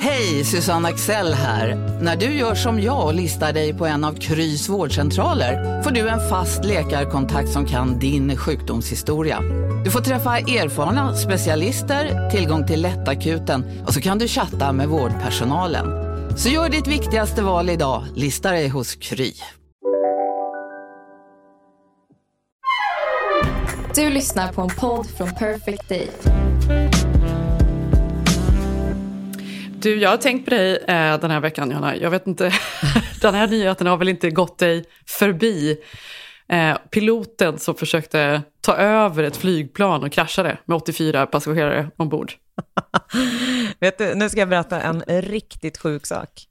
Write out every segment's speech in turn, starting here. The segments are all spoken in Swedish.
Hej, Susanne Axel här. När du gör som jag och listar dig på en av Krys vårdcentraler får du en fast läkarkontakt som kan din sjukdomshistoria. Du får träffa erfarna specialister, tillgång till lättakuten och så kan du chatta med vårdpersonalen. Så gör ditt viktigaste val idag, lista dig hos Kry. Du lyssnar på en podd från Perfect Day. Du, jag har tänkt på dig eh, den här veckan, Johanna. Jag vet inte, den här nyheten har väl inte gått dig förbi. Eh, piloten som försökte ta över ett flygplan och kraschade med 84 passagerare ombord. vet du, nu ska jag berätta en riktigt sjuk sak.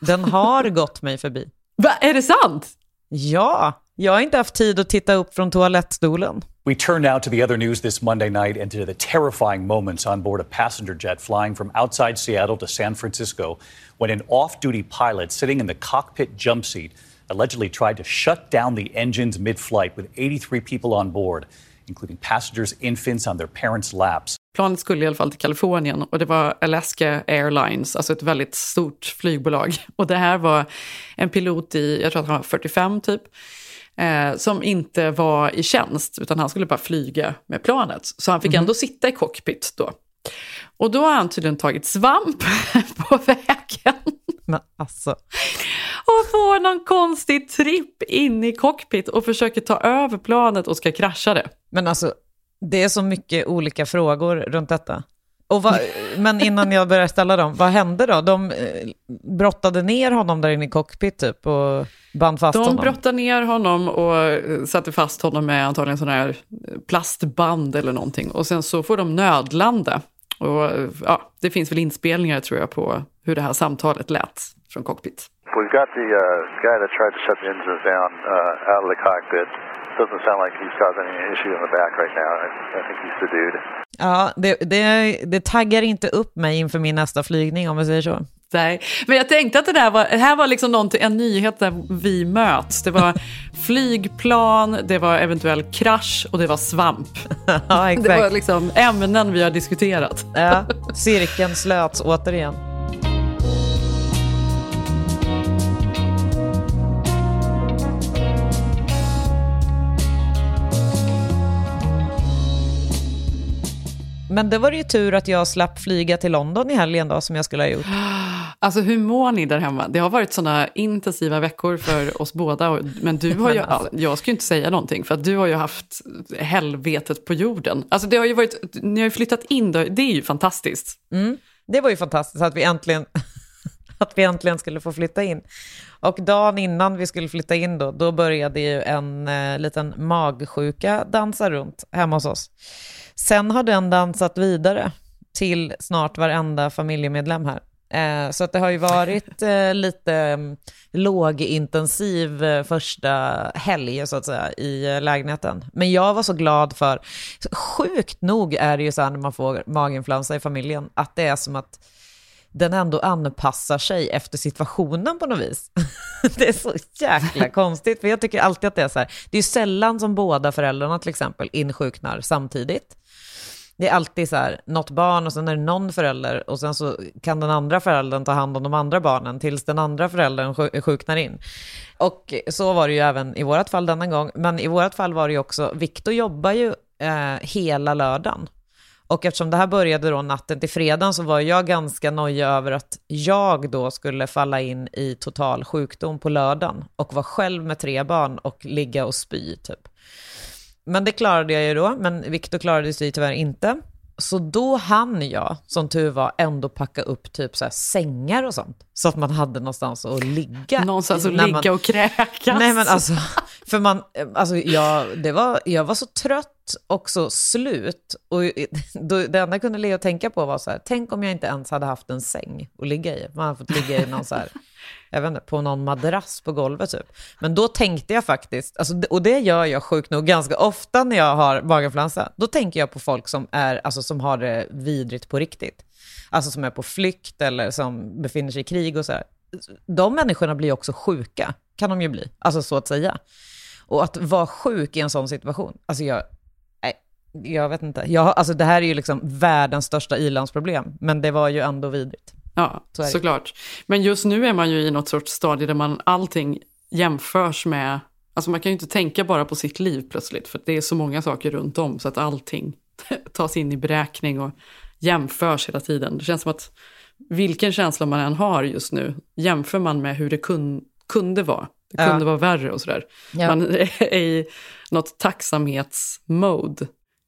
Den har gått mig förbi. Va, är det sant? Ja, jag har inte haft tid att titta upp från toalettstolen. We turn now to the other news this Monday night and to the terrifying moments on board a passenger jet flying from outside Seattle to San Francisco when an off duty pilot sitting in the cockpit jump seat allegedly tried to shut down the engines mid flight with 83 people on board, including passengers, infants on their parents' laps. Planet skulle i alla fall till Kalifornien och det var Alaska Airlines, alltså ett väldigt stort flygbolag. Och det här var en pilot i, jag tror att han var 45 typ, eh, som inte var i tjänst, utan han skulle bara flyga med planet. Så han fick Mhm. ändå sitta i cockpit då. Och då har han tydligen tagit svamp på vägen Men alltså, och får någon konstig tripp in i cockpit och försöker ta över planet och ska krascha det. men alltså, det är så mycket olika frågor runt detta. Och vad, men innan jag börjar ställa dem, vad hände då? De eh, brottade ner honom där inne i cockpit typ och band fast De honom? brottade ner honom och eh, satte fast honom med antagligen sån här eh, plastband eller någonting. Och sen så får de nödlanda. Och eh, ja, det finns väl inspelningar tror jag på hur det här samtalet lät från cockpit. We've got the uh, guy that tried to shut the engines down uh, out of the cockpit. Doesn't sound like he's causing any issue in the back right now. I, I think he's subdued. Ja, det, det, det taggar inte upp mig inför min nästa flygning om vi säger så. Nej, men jag tänkte att det där var, det här var liksom en nyhet där vi möts. Det var flygplan, det var eventuell krasch och det var svamp. ja, Det var liksom ämnen vi har diskuterat. Ja, cirkeln slöts återigen. Men det var det ju tur att jag slapp flyga till London i helgen då, som jag skulle ha gjort. Alltså hur mår ni där hemma? Det har varit sådana intensiva veckor för oss båda. Men du har ju, alltså. ja, jag ska ju inte säga någonting, för att du har ju haft helvetet på jorden. Alltså det har ju varit, ni har ju flyttat in, det är ju fantastiskt. Det var ju fantastiskt att vi äntligen, att vi äntligen skulle få flytta in. Och dagen innan vi skulle flytta in då, då började ju en eh, liten magsjuka dansa runt hemma hos oss. Sen har den dansat vidare till snart varenda familjemedlem här. Eh, så att det har ju varit eh, lite mm, lågintensiv eh, första helg så att säga i lägenheten. Men jag var så glad för, sjukt nog är det ju så här när man får maginfluensa i familjen, att det är som att den ändå anpassar sig efter situationen på något vis. Det är så jäkla konstigt, för jag tycker alltid att det är så här, det är ju sällan som båda föräldrarna till exempel insjuknar samtidigt. Det är alltid så här, något barn och sen är det någon förälder och sen så kan den andra föräldern ta hand om de andra barnen tills den andra föräldern sjuknar in. Och så var det ju även i vårt fall denna gång, men i vårt fall var det ju också, Viktor jobbar ju eh, hela lördagen. Och eftersom det här började då natten till fredagen så var jag ganska nojig över att jag då skulle falla in i total sjukdom på lördagen och vara själv med tre barn och ligga och spy typ. Men det klarade jag ju då, men Viktor klarade sig tyvärr inte. Så då hann jag, som tur var, ändå packa upp typ så sängar och sånt. Så att man hade någonstans att ligga. Någonstans att ligga man- och kräkas. Nej men alltså, för man, alltså jag, det var, jag var så trött också slut. Och då, det enda jag kunde le och tänka på var så här, tänk om jag inte ens hade haft en säng att ligga i. Man hade fått ligga i någon så här, jag vet inte, på någon madrass på golvet typ. Men då tänkte jag faktiskt, alltså, och det gör jag sjukt nog ganska ofta när jag har maginfluensa, då tänker jag på folk som, är, alltså, som har det vidrigt på riktigt. Alltså som är på flykt eller som befinner sig i krig och så här. De människorna blir också sjuka, kan de ju bli, alltså så att säga. Och att vara sjuk i en sån situation, alltså jag, jag vet inte. Jag, alltså det här är ju liksom världens största ilandsproblem, men det var ju ändå vidrigt. Ja, Så såklart. Men just nu är man ju i något sorts stadie där man allting jämförs med... Alltså man kan ju inte tänka bara på sitt liv plötsligt, för det är så många saker runt om, så att allting tas in i beräkning och jämförs hela tiden. Det känns som att vilken känsla man än har just nu, jämför man med hur det kun, kunde vara. Det Ja. kunde vara värre och sådär. Ja. Man är i något tacksamhetsmode.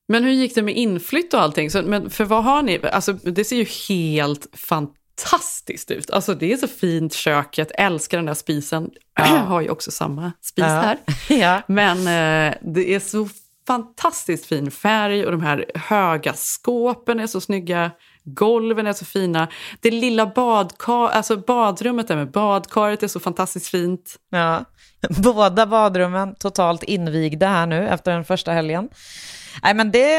Men hur gick det med inflytt och allting? Så, men för vad har ni? Alltså, det ser ju helt fantastiskt ut. Alltså, det är så fint köket, älskar den där spisen. har ju också samma spis Ja. här. ja. Men eh, det är så fantastiskt fin färg och de här höga skåpen är så snygga. Golven är så fina. Det lilla badkar, alltså badrummet där med badkaret är så fantastiskt fint. Ja. Båda badrummen totalt invigda här nu efter den första helgen. Nej, men det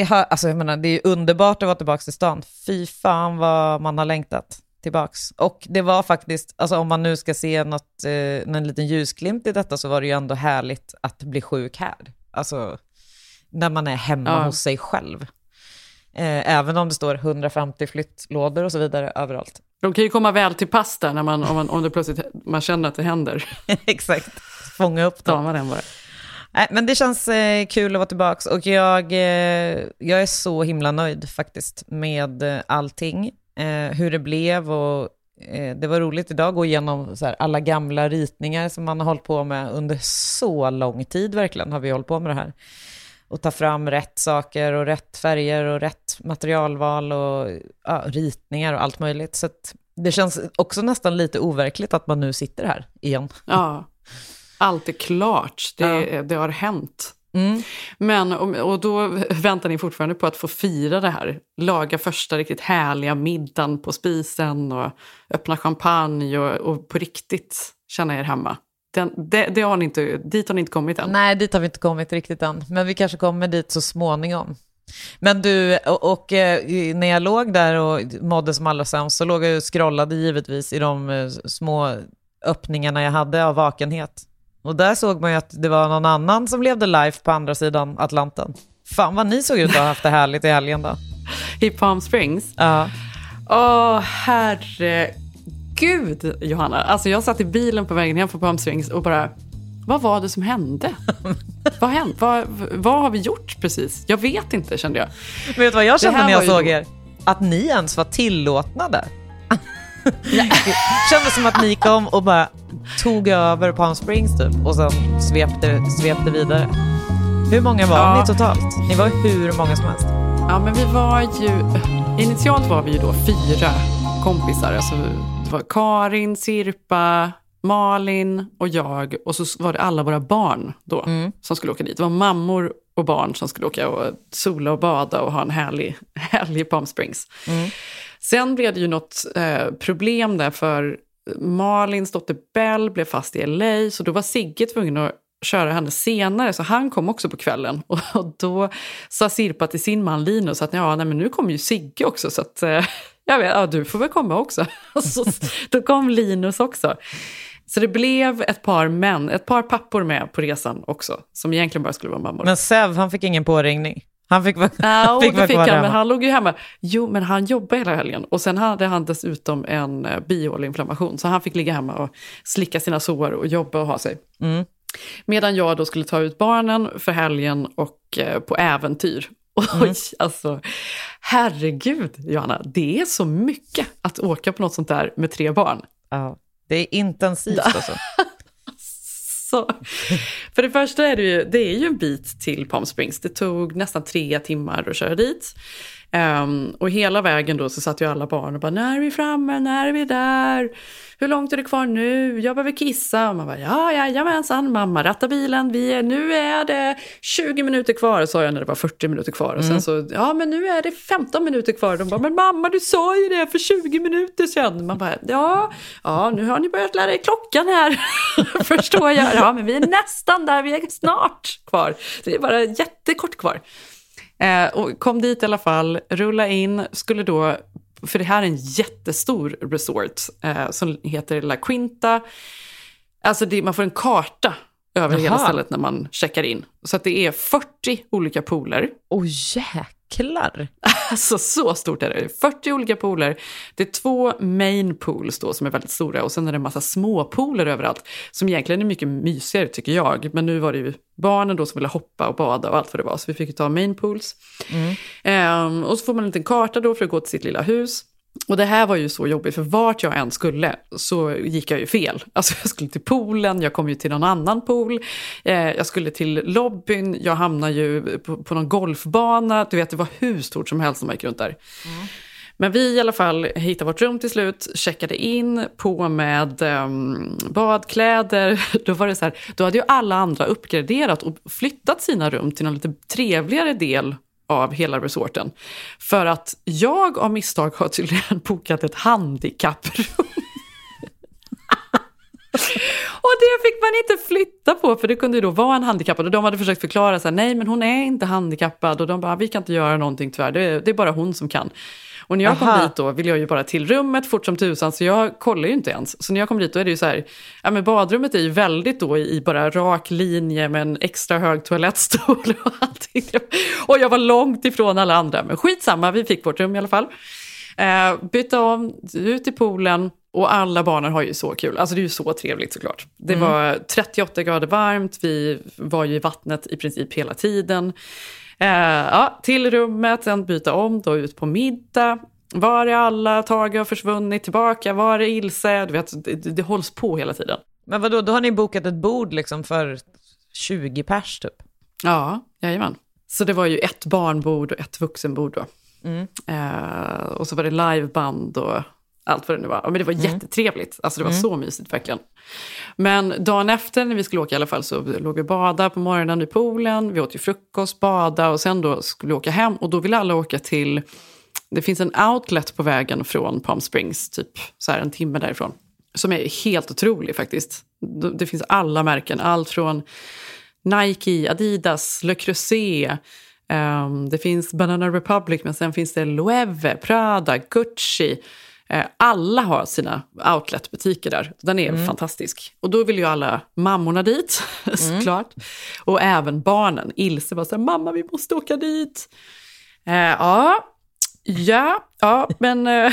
är, alltså, jag menar, det är underbart att vara tillbaka till stan. Fy fan vad man har längtat tillbaks. Och det var faktiskt, alltså om man nu ska se något, eh, en liten ljusglimt i detta så var det ju ändå härligt att bli sjuk här. Alltså när man är hemma Ja. hos sig själv. Eh, även om det står 150 flyttlådor och så vidare överallt. De kan ju komma väl till pass där när man, om, man, om det plötsligt man känner att det händer. Exakt, fånga upp dem. Ta man den bara. Nej, men det känns eh, kul att vara tillbaka och jag, eh, jag är så himla nöjd faktiskt med eh, allting. Eh, hur det blev och eh, det var roligt idag att gå igenom här, alla gamla ritningar som man har hållit på med under så lång tid verkligen har vi hållit på med det här. Och ta fram rätt saker och rätt färger och rätt materialval och ja, ritningar och allt möjligt. Så det känns också nästan lite overkligt att man nu sitter här igen. Ja, allt är klart. Det, det har hänt. Mm. Men, och, och då väntar ni fortfarande på att få fira det här. Laga första riktigt härliga middagen på spisen och öppna champagne och, och på riktigt känna er hemma. Den, det, det har ni inte, dit har ni inte kommit än. Nej, dit har vi inte kommit riktigt än, men vi kanske kommer dit så småningom. Men du, och, och eh, när jag låg där och mådde som allra sämst så låg jag och scrollade givetvis i de eh, små öppningarna jag hade av vakenhet. Och där såg man ju att det var någon annan som levde life på andra sidan Atlanten. Fan vad ni såg ut att ha haft det härligt i helgen då. I Palm Springs. Ja. Åh, herregud, Johanna. Alltså jag satt i bilen på vägen hem från Palm Springs och bara, vad var det som hände? vad, hände? Vad, vad har vi gjort precis? Jag vet inte, kände jag. Men vet du vad jag kände när jag ju såg då- er? Att ni ens var tillåtna där. Det kändes som att ni kom och bara tog över Palm Springs typ och sen svepte, svepte vidare. Hur många var Ja. ni totalt? Ni var hur många som helst. Ja, men vi var ju... Initialt var vi ju då fyra kompisar. Alltså, det var Karin, Sirpa, Malin och jag. Och så var det alla våra barn då som skulle åka dit. Det var mammor och barn som skulle åka och sola och bada och ha en härlig i Palm Springs. Sen blev det ju något eh, problem där för Malins dotter Bell blev fast i LA, så då var Sigge tvungen att köra henne senare, så han kom också på kvällen. Och, och då sa Sirpa till sin man Linus att ja, nej, men nu kommer ju Sigge också, så att, eh, jag vet, ja, du får väl komma också. Och så, då kom Linus också. Så det blev ett par män, ett par pappor med på resan också, som egentligen bara skulle vara mammor. Men Sev, han fick ingen påringning. Han fick vara, Ja, fick det vara fick kvar han, hemma. men han låg ju hemma. Jo, men han jobbade hela helgen. Och sen hade han dessutom en eh, bihåleinflammation. Så han fick ligga hemma och slicka sina sår och jobba och ha sig. Mm. Medan jag då skulle ta ut barnen för helgen och eh, på äventyr. Oj, Mm. alltså herregud Johanna, det är så mycket att åka på något sånt där med tre barn. Ja, det är intensivt alltså. Så, för det första är det ju, det är ju en bit till Palm Springs. Det tog nästan tre timmar att köra dit. Um, och hela vägen då så satt ju alla barn och bara, när är vi framme, när är vi där? Hur långt är det kvar nu? Jag behöver kissa. Och man bara, ja, jajamensan, mamma rattar bilen. Vi är, nu är det 20 minuter kvar, sa jag när det var 40 minuter kvar. Och sen så, ja men nu är det 15 minuter kvar. De bara, men mamma du sa ju det för 20 minuter sedan. Man bara, ja, ja nu har ni börjat lära er klockan här. Förstår jag. Ja, men vi är nästan där, vi är snart kvar. Det är bara jättekort kvar. Eh, och kom dit i alla fall, rulla in, skulle då, för det här är en jättestor resort eh, som heter La Quinta. Alltså det, man får en karta över hela Jaha. stället när man checkar in. Så att det är 40 olika pooler. Åh jäklar. Alltså så stort är det. 40 olika pooler. Det är två main pools då som är väldigt stora och sen är det en massa små pooler överallt som egentligen är mycket mysigare tycker jag. Men nu var det ju barnen då som ville hoppa och bada och allt vad det var så vi fick ju ta main pools. Ehm, och så får man en liten karta då för att gå till sitt lilla hus. Och det här var ju så jobbigt, för vart jag än skulle så gick jag ju fel. Alltså jag skulle till poolen, jag kom ju till någon annan pool, eh, jag skulle till lobbyn, jag hamnade ju på, på någon golfbana, du vet det var hur stort som helst som gick runt där. Men vi i alla fall hittade vårt rum till slut, checkade in, på med um, badkläder. Då var det så här, då hade ju alla andra uppgraderat och flyttat sina rum till någon lite trevligare del av hela resorten. För att jag av misstag har tydligen bokat ett handikapprum. Och det fick man inte flytta på, för det kunde ju då vara en handikappad. Och de hade försökt förklara så här, nej men hon är inte handikappad. Och de bara, vi kan inte göra någonting tyvärr, det är, det är bara hon som kan. Och när jag kom Aha. dit då vill jag ju bara till rummet fort som tusan, så jag kollar ju inte ens. Så när jag kom dit då är det ju så här, ja men badrummet är ju väldigt då i bara rak linje med en extra hög toalettstol och allting. Och jag var långt ifrån alla andra, men skitsamma, vi fick vårt rum i alla fall. Eh, bytte om, ut i poolen och alla barnen har ju så kul. Alltså det är ju så trevligt såklart. Det var 38 grader varmt, vi var ju i vattnet i princip hela tiden. Eh, ja, till rummet, sen byta om, då ut på middag. Var är alla? Tage har försvunnit, tillbaka. Var är Ilse? Du vet, det, det, hålls på hela tiden. Men vadå, då har ni bokat ett bord liksom för 20 pers typ? Ja, jajamän. Så det var ju ett barnbord och ett vuxenbord då. Mm. Eh, och så var det liveband och allt vad det nu var. Men det var jättetrevligt. Alltså det var så mysigt verkligen. Men dagen efter när vi skulle åka i alla fall så låg vi och badade på morgonen i poolen. Vi åt ju frukost, badade och sen då skulle vi åka hem. Och då ville alla åka till, det finns en outlet på vägen från Palm Springs, typ så här en timme därifrån. Som är helt otrolig faktiskt. Det finns alla märken, allt från Nike, Adidas, Le Creuset. Um, det finns Banana Republic, men sen finns det Loewe, Prada, Gucci. Eh, alla har sina outletbutiker där. Den är fantastisk. Och då vill ju alla mammorna dit, såklart. Och även barnen. Ilse var så här, mamma vi måste åka dit. Eh, ja, ja, ja, men... eh,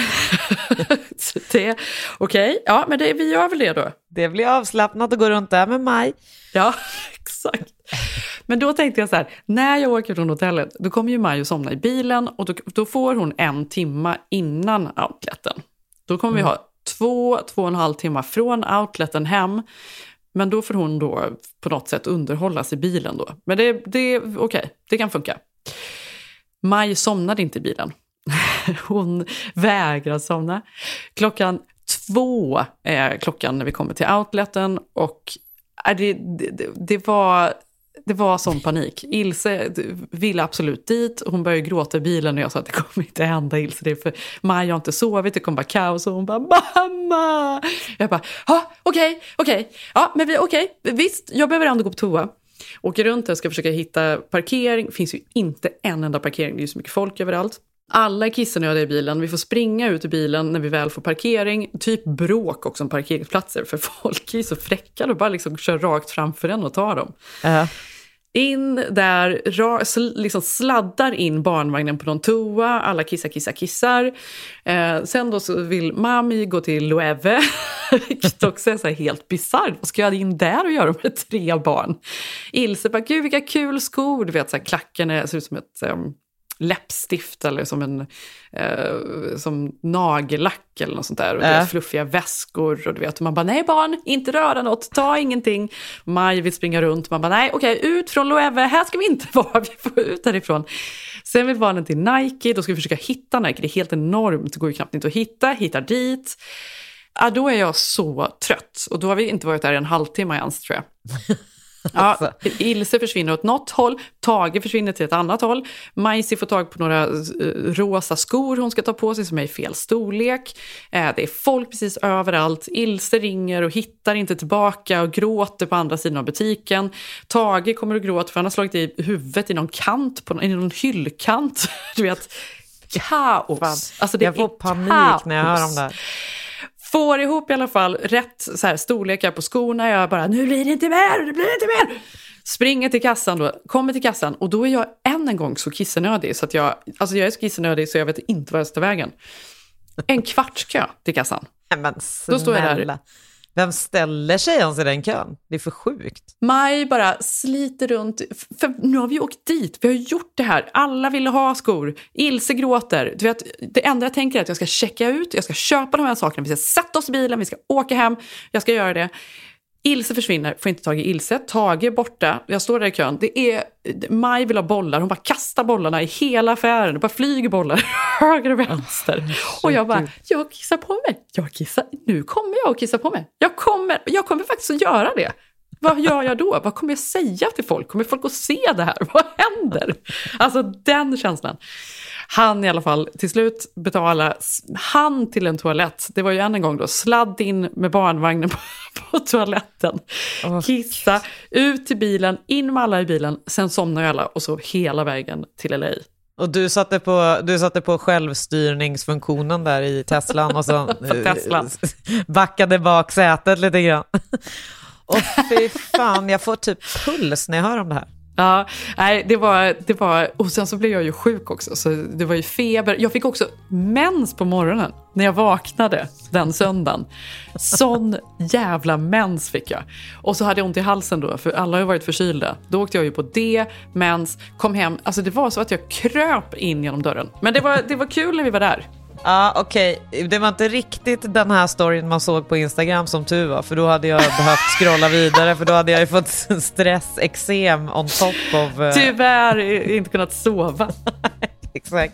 det- Okej, ja, men det, vi gör väl det då. Det blir avslappnat att gå runt där med Maj. Ja, exakt. Men då tänkte jag så här, när jag åker från hotellet, då kommer ju Maj att somna i bilen och då, då får hon en timma innan outleten. Då kommer vi ha två, två och en halv timmar från outleten hem. Men då får hon då på något sätt underhållas i bilen då. Men det, det okej, det kan funka. Maj somnade inte i bilen. Hon vägrar somna. Klockan två är klockan när vi kommer till outleten och äh, det, det, det, var, det var sån panik. Ilse ville absolut dit. Hon började gråta i bilen och jag sa att det kommer inte hända Ilse. Det är för Maj har inte sovit, det kommer vara kaos. Och hon bara mamma! Jag bara, ja okej, okej. Ja men vi, okej, visst, jag behöver ändå gå på toa. Åker runt och ska försöka hitta parkering. Det finns ju inte en enda parkering, det är ju så mycket folk överallt. Alla är kissnödiga i bilen, vi får springa ut ur bilen när vi väl får parkering. Typ bråk också om parkeringsplatser, för folk är så fräcka och bara liksom kör rakt framför en och tar dem. Ja. In där, ra, liksom sladdar in barnvagnen på någon toa, alla kissar, kissar, kissar. Eh, sen då så vill Mami gå till Loewe, vilket också är så helt bisarrt. Vad ska jag in där och göra med tre barn? Ilse bara, gud vilka kul skor, du vet så här, klacken är, ser ut som ett um, läppstift eller som en eh, som nagellack eller något sånt där. Och Äh. fluffiga väskor och du vet, man bara nej barn, inte röra något, ta ingenting. Maj vill springa runt, man bara nej okej, ut från Loewe, här ska vi inte vara, vi får ut härifrån. Sen vill barnen till Nike, då ska vi försöka hitta Nike. Det är helt enormt, det går ju knappt inte att hitta, hittar dit. Ja, då är jag så trött. Och då har vi inte varit där en halvtimme ens tror jag. Ja, Ilse försvinner åt något håll, Tage försvinner till ett annat håll, Majsi får tag på några eh, rosa skor hon ska ta på sig som är i fel storlek. Eh, det är folk precis överallt, Ilse ringer och hittar inte tillbaka och gråter på andra sidan av butiken. Tage kommer och gråter för han har slagit i huvudet i någon kant, på, i någon hyllkant. Du vet, kaos. Alltså det jag får är panik kaos. när jag hör om det här. Får ihop i alla fall rätt så här, storlekar på skorna. Jag bara, nu blir det inte mer, det blir inte mer. Springer till kassan då, kommer till kassan och då är jag än en gång så kissenödig så att jag, alltså jag är så kissenödig så jag vet inte var jag ska ta vägen. En kvartskö till kassan. Men Då står jag där. Vem ställer sig ens i den kön? Det är för sjukt. Maj bara sliter runt, för nu har vi åkt dit, vi har gjort det här, alla ville ha skor, Ilse gråter. Du vet, det enda jag tänker är att jag ska checka ut, jag ska köpa de här sakerna, vi ska sätta oss i bilen, vi ska åka hem, jag ska göra det. Ilse försvinner, får inte tag i Ilse, Tage är borta, jag står där i kön. Det är, Maj vill ha bollar, hon bara kastar bollarna i hela affären, det bara flyger bollar höger och vänster. och jag bara, jag kissar på mig, jag kissar, nu kommer jag att kissa på mig. Jag kommer, jag kommer faktiskt att göra det. Vad gör jag då? Vad kommer jag säga till folk? Kommer folk att se det här? Vad händer? Alltså den känslan. Han i alla fall till slut betala han till en toalett. Det var ju än en gång då sladd in med barnvagnen på, på toaletten. Åh, Kissa, ut till bilen, in med alla i bilen. Sen somnar ju alla och så hela vägen till LA. Och du satte på, du satte på självstyrningsfunktionen där i Teslan och så Teslan. backade bak sätet lite grann. Och fy fan, jag får typ puls när jag hör om det här. Ja, nej, det var, det var, och sen så blev jag ju sjuk också, så det var ju feber. Jag fick också mens på morgonen när jag vaknade den söndagen. Sån jävla mens fick jag. Och så hade jag ont i halsen då, för alla har ju varit förkylda. Då åkte jag ju på det, mens, kom hem. Alltså det var så att jag kröp in genom dörren. Men det var, det var kul när vi var där. Ja, okej. Det var inte riktigt den här storyn man såg på Instagram som tur var, för då hade jag behövt scrolla vidare, för då hade jag ju fått stress, eksem on top of... eh, Tyvärr inte kunnat sova. Exakt.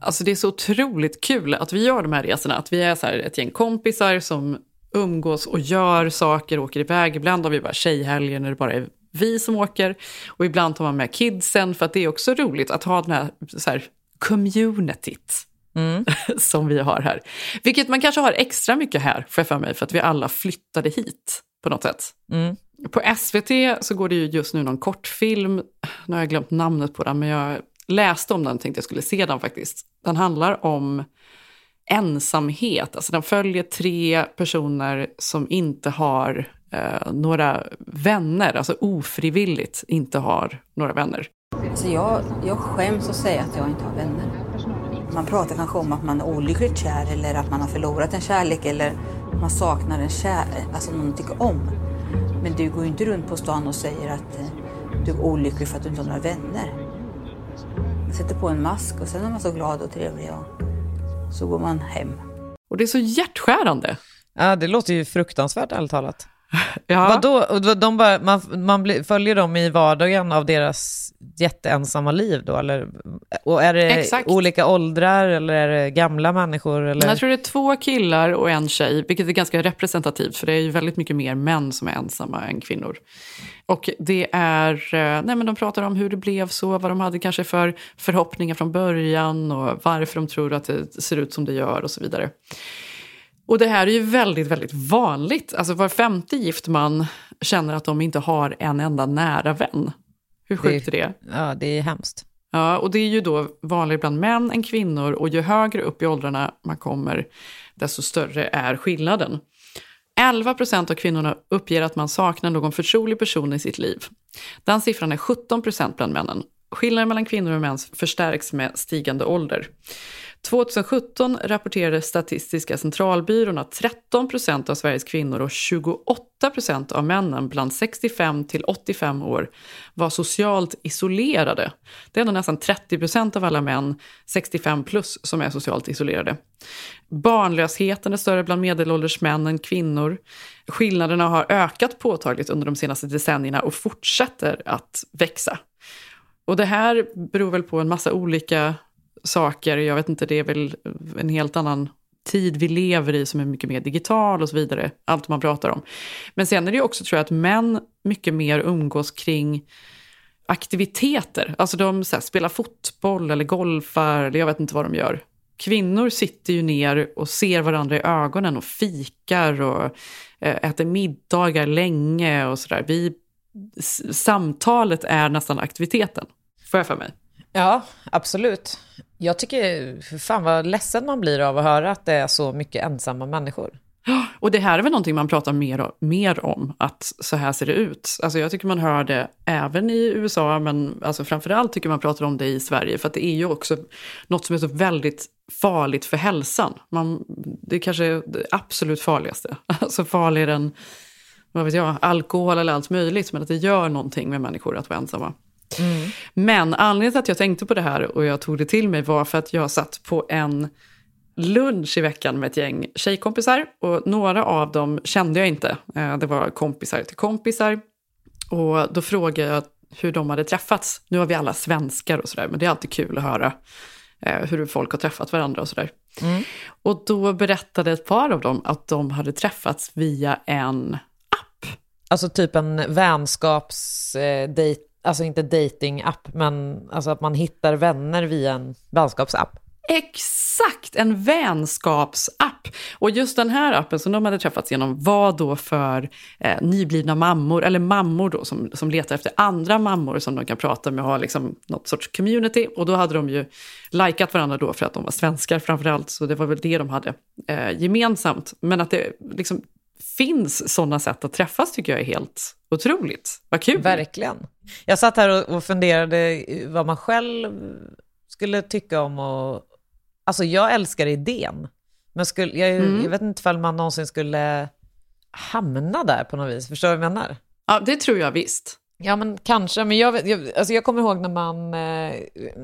alltså det är så otroligt kul att vi gör de här resorna. Att vi är så ett gäng kompisar som umgås och gör saker, åker iväg. Ibland har vi bara tjejhelger när det bara är vi som åker. Och ibland tar man med kidsen för att det är också roligt att ha den här, så här communityt. som vi har här. Vilket man kanske har extra mycket här, får jag för mig, för att vi alla flyttade hit på något sätt. Mm. På SVT så går det ju just nu någon kortfilm, nu har jag glömt namnet på den, men jag läste om den tänkte jag skulle se den faktiskt. Den handlar om ensamhet, alltså den följer tre personer som inte har eh, några vänner, alltså ofrivilligt inte har några vänner. Så jag, jag skäms att säga att jag inte har vänner. Man pratar kanske om att man är olyckligt kär eller att man har förlorat en kärlek eller man saknar en kär, alltså någon man tycker om. Men du går ju inte runt på stan och säger att eh, du är olycklig för att du inte har några vänner. Sätter på en mask och sen är man så glad och trevlig och så går man hem. Och det är så hjärtskärande. Ja, det låter ju fruktansvärt ärligt talat. Ja. Vadå? Och De bara, man man blir, följer dem i vardagen av deras jätteensamma liv då? Eller, och är det Exakt. olika åldrar eller är det gamla människor? Eller? Jag tror det är två killar och en tjej, vilket är ganska representativt för det är ju väldigt mycket mer män som är ensamma än kvinnor. Och det är, eh, nej men de pratar om hur det blev så, vad de hade kanske för förhoppningar från början och varför de tror att det ser ut som det gör och så vidare. Och det här är ju väldigt, väldigt vanligt. Alltså var femte gift man känner att de inte har en enda nära vän. Hur sjukt är det? Ja, det är hemskt. Ja, och det är ju då vanligare bland män än kvinnor och ju högre upp i åldrarna man kommer, desto större är skillnaden. 11 procent av kvinnorna uppger att man saknar någon förtrolig person i sitt liv. Den siffran är 17 procent bland männen. Skillnaden mellan kvinnor och män förstärks med stigande ålder. 2017 rapporterade Statistiska centralbyrån att 13 procent av Sveriges kvinnor och 28 procent av männen bland 65 till 85 år var socialt isolerade. Det är ändå nästan 30 procent av alla män 65 plus som är socialt isolerade. Barnlösheten är större bland medelålders män än kvinnor. Skillnaderna har ökat påtagligt under de senaste decennierna och fortsätter att växa. Och det här beror väl på en massa olika saker. Jag vet inte, det är väl en helt annan tid vi lever i som är mycket mer digital och så vidare. Allt man pratar om. Men sen är det också, tror jag, att män mycket mer umgås kring aktiviteter. Alltså de så här, spelar fotboll eller golfar, eller jag vet inte vad de gör. Kvinnor sitter ju ner och ser varandra i ögonen och fikar och eh, äter middagar länge och sådär. Vi, samtalet är nästan aktiviteten, får jag för mig. Ja, absolut. Jag tycker, för fan vad ledsen man blir av att höra att det är så mycket ensamma människor. Och det här är väl någonting man pratar mer, mer om, att så här ser det ut. Alltså jag tycker man hör det även i USA, men alltså framförallt tycker man pratar om det i Sverige, för att det är ju också något som är så väldigt farligt för hälsan. Man, det är kanske är det absolut farligaste. Alltså farligare än vad vet jag, alkohol eller allt möjligt, men att det gör någonting med människor att vara ensamma. Men anledningen till att jag tänkte på det här och jag tog det till mig var för att jag satt på en lunch i veckan med ett gäng tjejkompisar och några av dem kände jag inte. Eh, Det var kompisar till kompisar. Och då frågade jag hur de hade träffats. Nu har vi alla svenskar och sådär, men det är alltid kul att höra eh, hur folk har träffat varandra och sådär. Och då berättade ett par av dem att de hade träffats via en Alltså typ en vänskaps... Alltså inte dating-app, men alltså att man hittar vänner via en vänskapsapp. Exakt, en vänskapsapp. Och just den här appen som de hade träffats genom var då för eh, nyblivna mammor, eller mammor då som, som letar efter andra mammor som de kan prata med och ha liksom något sorts community. Och då hade de ju likat varandra då för att de var svenskar framförallt, så det var väl det de hade eh, gemensamt. Men att det liksom finns sådana sätt att träffas tycker jag är helt otroligt. Vad kul! Verkligen. Jag satt här och, funderade vad man själv skulle tycka om och... Alltså jag älskar idén. Men skulle, jag, Mm. jag vet inte ifall man någonsin skulle hamna där på något vis. Förstår du vad jag menar? Ja, det tror jag visst. Ja, men kanske. Men jag, jag, alltså jag kommer ihåg när man, eh,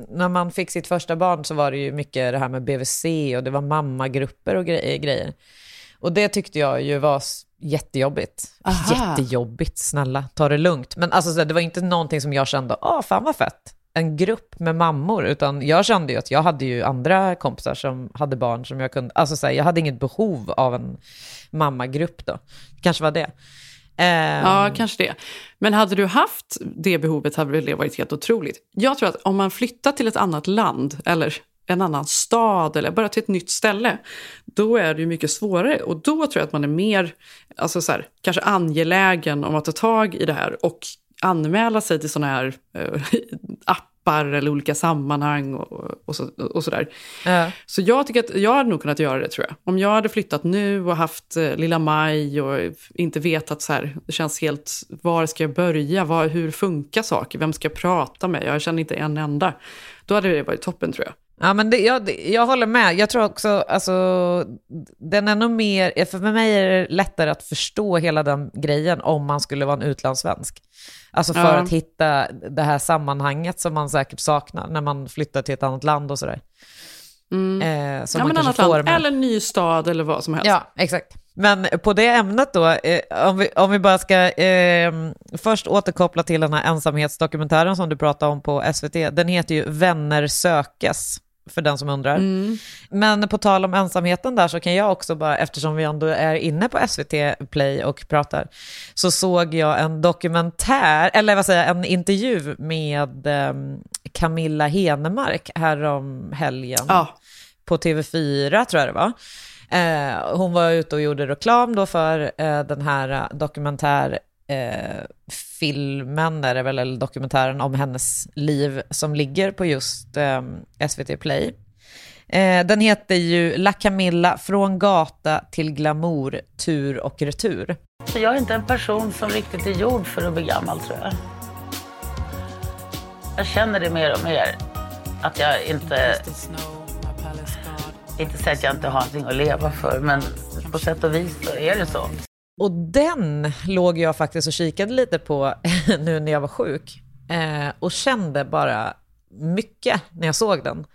när man fick sitt första barn så var det ju mycket det här med BVC och det var mammagrupper och gre- grejer. Och det tyckte jag ju var jättejobbigt. Aha. Jättejobbigt, snälla, ta det lugnt. Men alltså, det var inte någonting som jag kände, åh fan vad fett. En grupp med mammor, utan jag kände ju att jag hade ju andra kompisar som hade barn som jag kunde, alltså så här, jag hade inget behov av en mammagrupp då. Kanske var det. Ehm, Ja, kanske det. Men hade du haft det behovet hade det varit helt otroligt. Jag tror att om man flyttar till ett annat land eller en annan stad eller bara till ett nytt ställe, då är det ju mycket svårare. Och då tror jag att man är mer, alltså så här, kanske angelägen om att ta tag i det här och anmäla sig till sådana här eh, appar eller olika sammanhang och, och, så, och sådär. Ja. Så jag tycker att jag hade nog kunnat göra det tror jag. Om jag hade flyttat nu och haft eh, lilla Maj och inte vetat så här, det känns helt, var ska jag börja, var, hur funkar saker, vem ska jag prata med, jag känner inte en enda. Då hade det varit toppen tror jag. Ja, men det, jag, jag håller med. Jag tror också, alltså, den är nog mer, för mig är det lättare att förstå hela den grejen om man skulle vara en utlandssvensk. Alltså för Ja. att hitta det här sammanhanget som man säkert saknar när man flyttar till ett annat land och sådär. Eh, som ja, men annat land. med. Eller ny stad eller vad som helst. Ja, exakt. Men på det ämnet då, eh, om, vi, om vi bara ska eh, först återkoppla till den här ensamhetsdokumentären som du pratade om på SVT. Den heter ju Vänner sökes, för den som undrar. Mm. Men på tal om ensamheten där så kan jag också bara, eftersom vi ändå är inne på SVT Play och pratar, så såg jag en dokumentär, eller vad säger jag, en intervju med eh, Camilla Henemark härom helgen. Ja. På TV4 tror jag det var. Eh, hon var ute och gjorde reklam då för eh, den här eh, dokumentär eh, filmen, är det väl, eller dokumentären om hennes liv som ligger på just eh, SVT Play. Eh, den heter ju La Camilla, från gata till glamour, tur och retur. Jag är inte en person som riktigt är gjord för att bli gammal tror jag. Jag känner det mer och mer. Att jag inte... Inte säger att jag inte har någonting att leva för, men på sätt och vis så är det så. Och den låg jag faktiskt och kikade lite på nu när jag var sjuk. Eh, och kände bara mycket när jag såg den.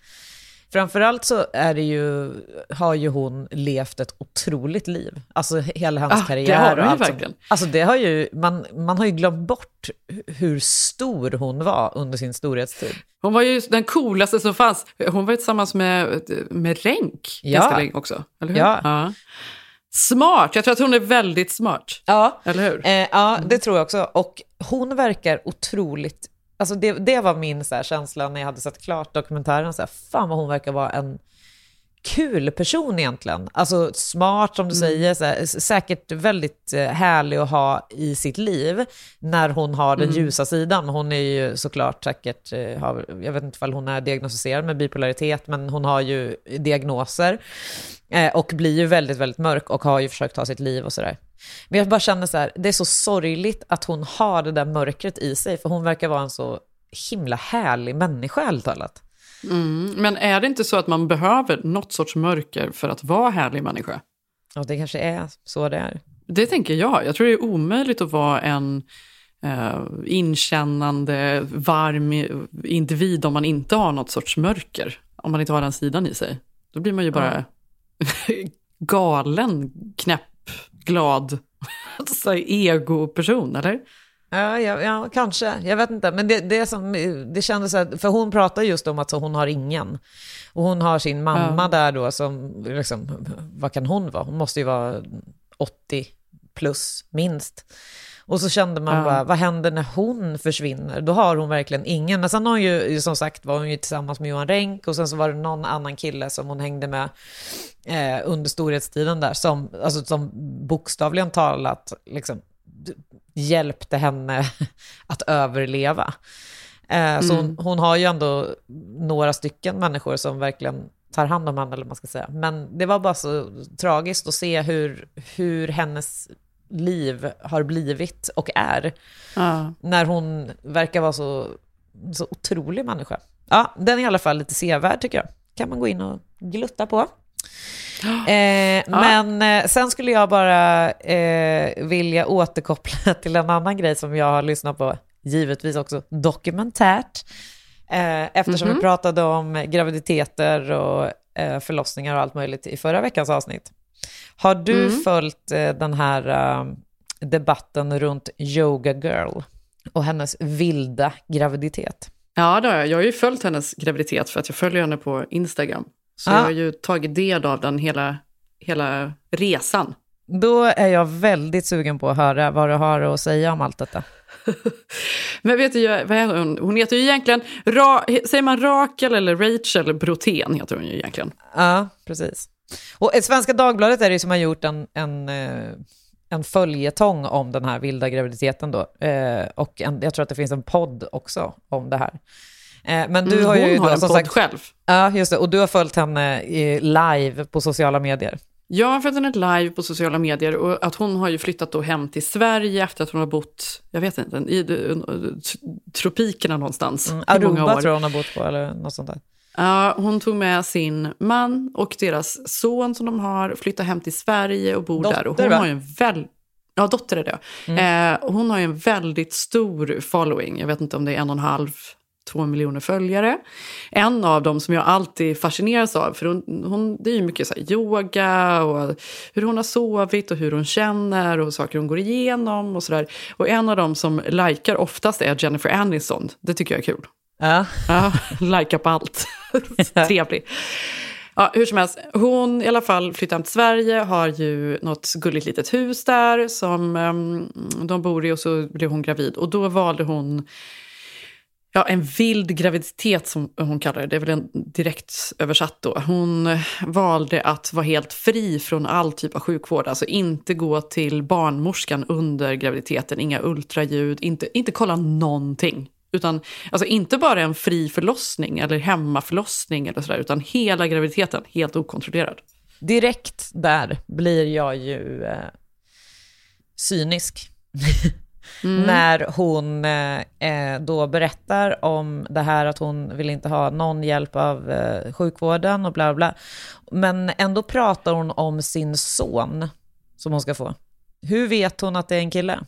Framförallt så är det ju, har ju hon levt ett otroligt liv. Alltså hela hennes Ah, det karriär. har hon ju verkligen. Alltså det har ju, man, man har ju glömt bort hur stor hon var under sin storhetstid. Hon var ju den coolaste som fanns. Hon var ju tillsammans med, med Renck Ja. ganska länge också. Eller hur? Ja. Smart. Jag tror att hon är väldigt smart. Ja, Eller hur? Eh, ja, det tror jag också. Och hon verkar otroligt... Alltså det, det var min så här, känsla när jag hade sett klart dokumentären. Så här, fan vad hon verkar vara en kul person egentligen. Alltså smart som du säger, så här, säkert väldigt eh, härlig att ha i sitt liv när hon har den Mm. ljusa sidan. Hon är ju såklart säkert, eh, har, jag vet inte om hon är diagnostiserad med bipolaritet, men hon har ju diagnoser eh, och blir ju väldigt, väldigt mörk och har ju försökt ta sitt liv och sådär. Men jag bara känner så här, det är så sorgligt att hon har det där mörkret i sig, för hon verkar vara en så himla härlig människa, ärligt talat. Mm. Men är det inte så att man behöver något sorts mörker för att vara härlig människa? Ja, det kanske är så det är. Det tänker jag. Jag tror det är omöjligt att vara en eh, inkännande, varm individ om man inte har något sorts mörker. Om man inte har den sidan i sig. Då blir man ju bara galen, knäpp, glad, så här ego-person, eller? Ja, ja, ja, kanske. Jag vet inte. Men det, det, som, det kändes så här, för hon pratar just om att så hon har ingen. Och hon har sin mamma Ja. där då som, liksom, vad kan hon vara? Hon måste ju vara 80 plus minst. Och så kände man Ja. bara, vad händer när hon försvinner? Då har hon verkligen ingen. Men sen har hon ju, som sagt, var hon ju tillsammans med Johan Renck och sen så var det någon annan kille som hon hängde med eh, under storhetstiden där, som, alltså, som bokstavligen talat liksom, hjälpte henne att överleva. Eh, Så hon, Mm. hon har ju ändå några stycken människor som verkligen tar hand om henne, eller vad man ska säga. Men det var bara så tragiskt att se hur, hur hennes liv har blivit och är. Ja. När hon verkar vara så, så otrolig människa. Ja, den är i alla fall lite sevärd tycker jag. Kan man gå in och glutta på. Eh, Men eh, sen skulle jag bara eh, vilja återkoppla till en annan grej som jag har lyssnat på, givetvis också dokumentärt. Eh, eftersom Mhm. vi pratade om graviditeter och eh, förlossningar och allt möjligt i förra veckans avsnitt. Har du Mm. följt eh, den här eh, debatten runt Yoga Girl och hennes vilda graviditet? Ja, det har jag. Jag har ju följt hennes graviditet för att jag följer henne på Instagram. Så Ah. jag har ju tagit del av den hela, hela resan. Då är jag väldigt sugen på att höra vad du har att säga om allt detta. Men vet du, vad heter hon? Hon heter ju egentligen, Ra, säger man Rakel eller Rachel Brotén heter hon ju egentligen. Ja, precis. Och Svenska Dagbladet är det som har gjort en, en, eh, en följetong om den här vilda graviditeten då. Eh, och en, jag tror att det finns en podd också om det här. Eh, men du Mm, har ju hon har då, en podd sagt, själv. Ja, just det. Och du har följt henne live på sociala medier. Jag har följt henne live på sociala medier och att hon har ju flyttat då hem till Sverige efter att hon har bott, jag vet inte, i eh, tropikerna någonstans. Mm, Aruba år. tror jag hon har bott på, eller något sånt där. Ja, hon tog med sin man och deras son som de har, flyttat hem till Sverige och bor där. Och Dotter, hon va? har en väl... Ja, dotter är det. Mm. Eh, hon har ju en väldigt stor following. Jag vet inte om det är en och en halv, två miljoner följare. En av dem som jag alltid fascineras av, för hon, hon, det är ju mycket så yoga och hur hon har sovit och hur hon känner och saker hon går igenom och sådär. Och en av dem som likar oftast är Jennifer Aniston. Det tycker jag är kul. Ja. Ja, likar på allt. Trevlig. Ja, hur som helst, hon i alla fall flyttar hem till Sverige, har ju något gulligt litet hus där som um, de bor i och så blev hon gravid. Och då valde hon ja, en vild graviditet som hon kallar det, det är väl en direkt översatt då. Hon eh, valde att vara helt fri från all typ av sjukvård, alltså inte gå till barnmorskan under graviditeten, inga ultraljud, inte, inte kolla någonting. Utan alltså inte bara en fri förlossning eller hemmaförlossning eller sådär, utan hela graviditeten helt okontrollerad. Direkt där blir jag ju eh, cynisk. Mm. När hon eh, då berättar om det här att hon vill inte ha någon hjälp av eh, sjukvården och bla bla. Men ändå pratar hon om sin son som hon ska få. Hur vet hon att det är en kille?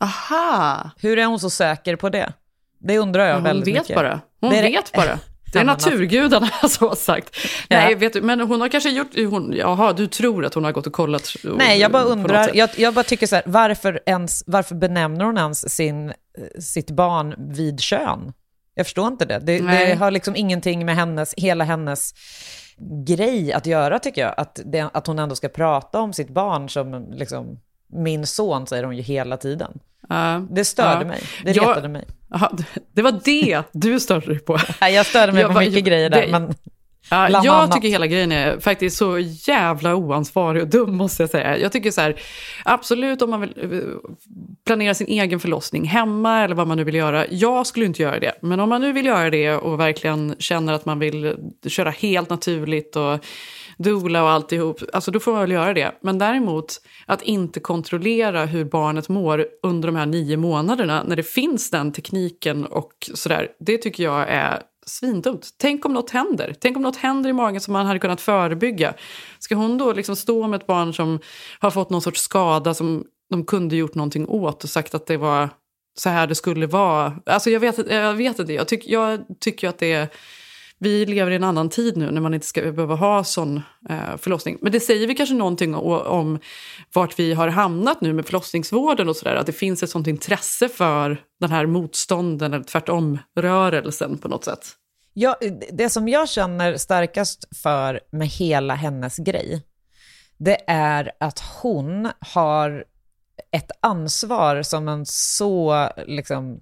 Aha! Hur är hon så säker på det? Det undrar jag hon väldigt vet mycket. Bara. Hon det vet bara. Det är naturgudarna som har sagt. Ja. Nej, vet du, men hon har kanske gjort... Hon, jaha, du tror att hon har gått och kollat? Nej, jag bara undrar. Jag, jag bara tycker så här, varför, ens, varför benämner hon ens sin, sitt barn vid kön? Jag förstår inte det. Det, det har liksom ingenting med hennes, hela hennes grej att göra tycker jag. Att, det, att hon ändå ska prata om sitt barn som liksom, min son säger hon ju hela tiden. Ja. Det störde Ja. mig. Det Jag- retade mig. Aha, det var det du störde dig på. Jag störde mig Jag på mycket grejer där, det- men bland jag annat. tycker hela grejen är faktiskt så jävla oansvarig och dum måste jag säga. Jag tycker så här, absolut om man vill eh, planera sin egen förlossning hemma eller vad man nu vill göra. Jag skulle inte göra det, men om man nu vill göra det och verkligen känner att man vill köra helt naturligt och dola och alltihop, alltså då får man väl göra det. Men däremot att inte kontrollera hur barnet mår under de här nio månaderna när det finns den tekniken och sådär, det tycker jag är svindumt. Tänk om något händer. Tänk om något händer i magen som man hade kunnat förebygga. Ska hon då liksom stå med ett barn som har fått någon sorts skada som de kunde gjort någonting åt och sagt att det var så här det skulle vara. Alltså jag vet, jag vet inte, jag, tyck, jag tycker att det är... Vi lever i en annan tid nu när man inte ska behöva ha sån eh, förlossning. Men det säger vi kanske någonting om, om vart vi har hamnat nu med förlossningsvården och sådär. Att det finns ett sånt intresse för den här motstånden eller tvärtom rörelsen på något sätt. Ja, det som jag känner starkast för med hela hennes grej, det är att hon har ett ansvar som en så, liksom,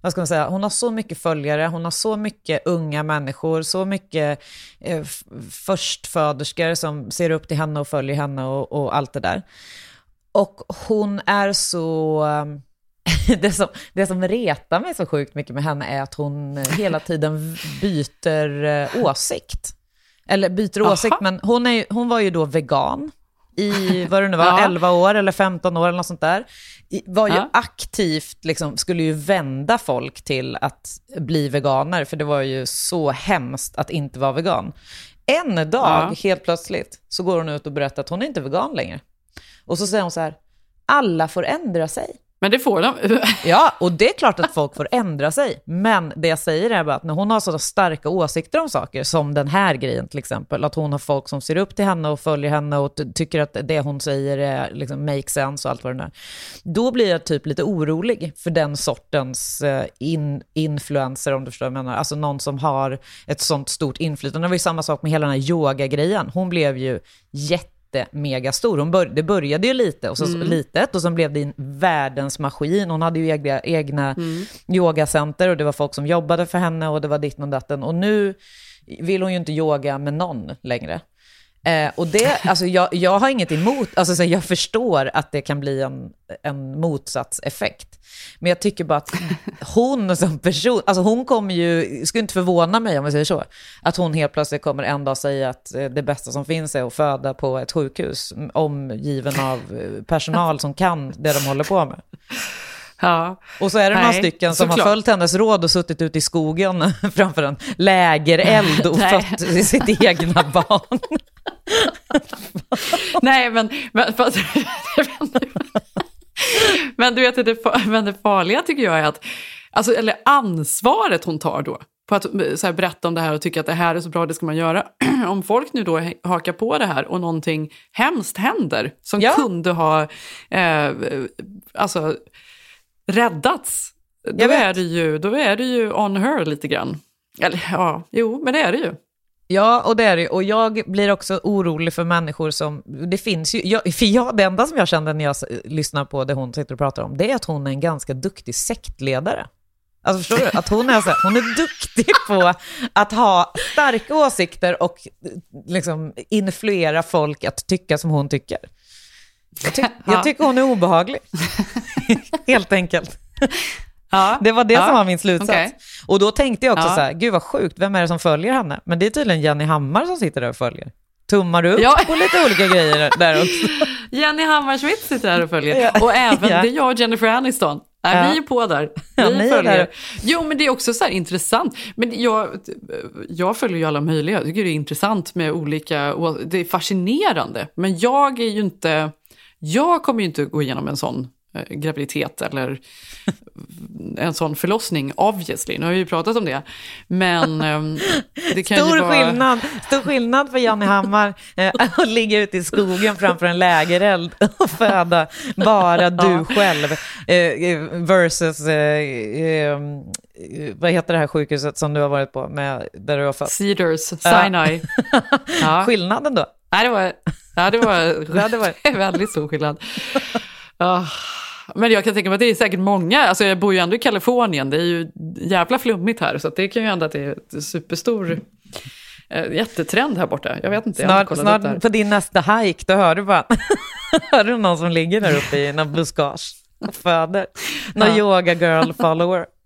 vad ska man säga, hon har så mycket följare, hon har så mycket unga människor, så mycket eh, förstföderskor som ser upp till henne och följer henne och, och allt det där. Och hon är så... Det som, det som retar mig så sjukt mycket med henne är att hon hela tiden byter eh, åsikt. Eller byter Aha. åsikt, men hon, är, hon var ju då vegan i, vad det nu var, Ja. 11 år eller 15 år eller något sånt där. Var ju Ja. aktivt, liksom, skulle ju vända folk till att bli veganer, för det var ju så hemskt att inte vara vegan. En dag, Ja. helt plötsligt, så går hon ut och berättar att hon är inte vegan längre. Och så säger hon så här, alla får ändra sig. Men det får de. Ja, och det är klart att folk får ändra sig. Men det jag säger är bara att när hon har så starka åsikter om saker, som den här grejen till exempel, att hon har folk som ser upp till henne och följer henne och ty- tycker att det hon säger är, liksom, make sense och allt vad det är. Då blir jag typ lite orolig för den sortens eh, in, influencer, om du förstår vad jag menar. Alltså någon som har ett sånt stort inflytande. Det var ju samma sak med hela den här yoga-grejen. Hon blev ju jätte mega stor. Hon bör, det började ju lite, och så, Mm. litet och sen blev det en världens maskin. Hon hade ju egna, egna yogacenter och det var folk som jobbade för henne och det var ditten och datten. Och nu vill hon ju inte yoga med någon längre. Eh, och det, alltså jag, jag har inget emot, alltså så jag förstår att det kan bli en, en motsatseffekt. Men jag tycker bara att hon som person, alltså hon kommer ju, skulle inte förvåna mig om jag säger så, att hon helt plötsligt kommer en dag säga att eh, det bästa som finns är att föda på ett sjukhus, m- omgiven av eh, personal som kan det de håller på med. Ja. Och så är det några Nej, stycken som såklart. har följt hennes råd och suttit ute i skogen framför en lägereld och fött sitt egna barn. Nej, men, men, fast, men du vet, det, men det farliga tycker jag är att Alltså, eller ansvaret hon tar då. På att så här, berätta om det här och tycka att det här är så bra, det ska man göra. om folk nu då hakar på det här och någonting hemskt händer som Ja. kunde ha eh, alltså, räddats. Då är, det ju, då är det ju on her lite grann. Eller ja, jo, men det är det ju. Ja, och det är det. Och jag blir också orolig för människor som... Det finns ju... Jag, för jag, det enda som jag kände när jag lyssnar på det hon sitter och pratar om, det är att hon är en ganska duktig sektledare. Alltså förstår du? Att hon är, så här, hon är duktig på att ha starka åsikter och liksom influera folk att tycka som hon tycker. Jag, ty, Ja. jag tycker hon är obehaglig. Helt enkelt. Det var det Ja, som var min slutsats. okej. Och då tänkte jag också Ja. så här, gud vad sjukt, vem är det som följer henne? Men det är tydligen Jenny Hammar som sitter där och följer. Tummar upp Ja. på lite olika grejer där också. Jenny Hammarskmidt sitter här och följer. Ja. Och även, Ja. det är jag och Jennifer Aniston. Nej, Ja. Vi är på där. Ja, Vi är följer. där. Jo, men det är också så här intressant. Men jag, jag följer ju alla möjliga. Jag tycker det är intressant med olika... Det är fascinerande. Men jag är ju inte... Jag kommer ju inte gå igenom en sån graviditet eller en sån förlossning, obviously. Nu har vi ju pratat om det. Men ehm, det kan Stor ju vara... skillnad, stor skillnad för Jenny Hammar eh, att ligga ute i skogen framför en lägereld och föda bara du själv eh, eh, versus, eh, eh, vad heter det här sjukhuset som du har varit på, med, där du har fött? Cedars, Sinai. Ja. Skillnaden då? Nej, det var, ja, det var, det var- väldigt stor skillnad. Ah, Men jag kan tänka mig att det är säkert många, alltså jag bor ju ändå i Kalifornien, det är ju jävla flummigt här, så det kan ju hända att det är ett superstor eh, jättetrend här borta. Jag vet inte, Snart, snart på din nästa hike, då hör du bara, hör du någon som ligger där uppe i någon buskage och föder. Någon Ja. yoga girl follower.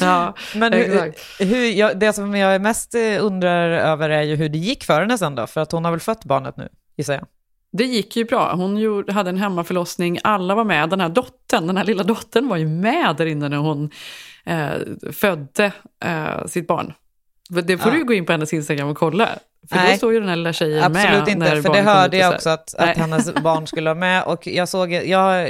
Ja, Men hur, hur, jag, det som jag mest eh, undrar över är ju hur det gick för henne sen då, för att hon har väl fött barnet nu, gissar jag. Det gick ju bra. Hon gjorde, hade en hemmaförlossning, alla var med. Den här dottern, den här lilla dottern var ju med där inne när hon eh, födde eh, sitt barn. Det får Ja. du gå in på hennes Instagram och kolla. För då Nej. står ju den här lilla tjejen med. Absolut inte, för det hörde jag så också att, att hennes barn skulle vara med. Och jag, såg, jag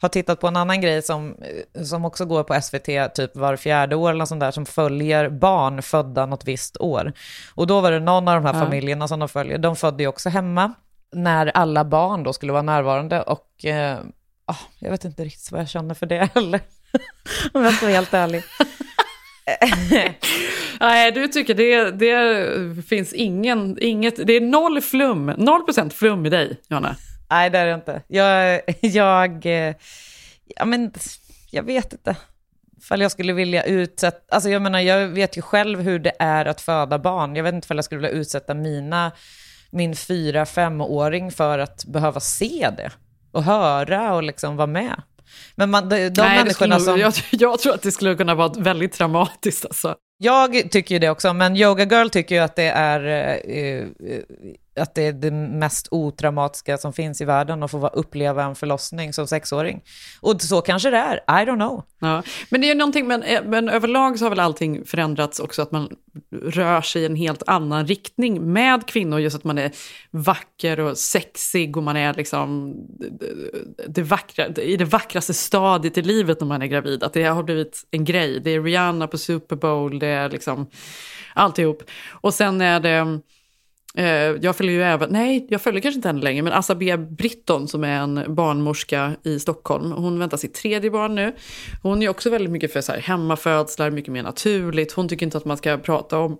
har tittat på en annan grej som, som också går på SVT typ var fjärde år eller sånt där, som följer barn födda något visst år. Och då var det någon av de här Ja. familjerna som de följer, de födde ju också hemma när alla barn då skulle vara närvarande. Och eh, ah, jag vet inte riktigt vad jag känner för det heller, om jag ska vara helt ärlig. Nej, du tycker det, det finns ingen, inget, det är noll flum, noll procent flum i dig, Jonna. Nej, det är det inte. Jag, jag, eh, ja men, jag vet inte. Ifall jag skulle vilja utsätta, alltså jag menar, jag vet ju själv hur det är att föda barn. Jag vet inte ifall jag skulle vilja utsätta mina, min fyra, femåring för att behöva se det och höra och liksom vara med. Men man, de, de Nej, skulle människorna nog, som... jag, jag tror att det skulle kunna vara väldigt traumatiskt. Alltså. Jag tycker ju det också, men Yoga Girl tycker ju att det är, eh, eh, att det, är det mest otraumatiska som finns i världen att få uppleva en förlossning som sexåring. Och så kanske det är, I don't know. Ja. Men det är ju någonting, men, eh, men överlag så har väl allting förändrats också, att man rör sig i en helt annan riktning med kvinnor, just att man är vacker och sexig och man är liksom eh, det vackra, i det vackraste stadiet i livet när man är gravid. Att det har blivit en grej. Det är Rihanna på Super Bowl, det är liksom alltihop. Och sen är det Eh, jag följer ju även, nej jag följer kanske inte henne längre, men Assa B. Britton som är en barnmorska i Stockholm. Hon väntar sitt tredje barn nu. Hon är också väldigt mycket för så här, hemmafödslar, mycket mer naturligt. Hon tycker inte att man ska prata om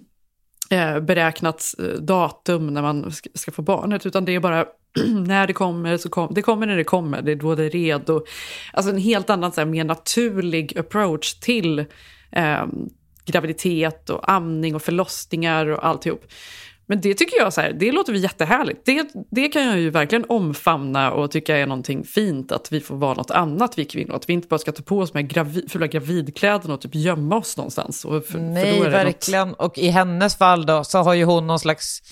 eh, beräknat eh, datum när man ska, få barnet, utan det är bara när det kommer så kom, det kommer när det kommer, det är då det är redo. Alltså en helt annan, så här, mer naturlig approach till eh, graviditet och amning och förlossningar och alltihop. Men det tycker jag så här, det låter väl jättehärligt. Det, det kan jag ju verkligen omfamna och tycka är någonting fint att vi får vara något annat vi kvinnor. Att vi inte bara ska ta på oss med gravi, fula gravidkläderna och typ gömma oss någonstans. För, för Nej, är det något- verkligen. Och i hennes fall då, så har ju hon någon slags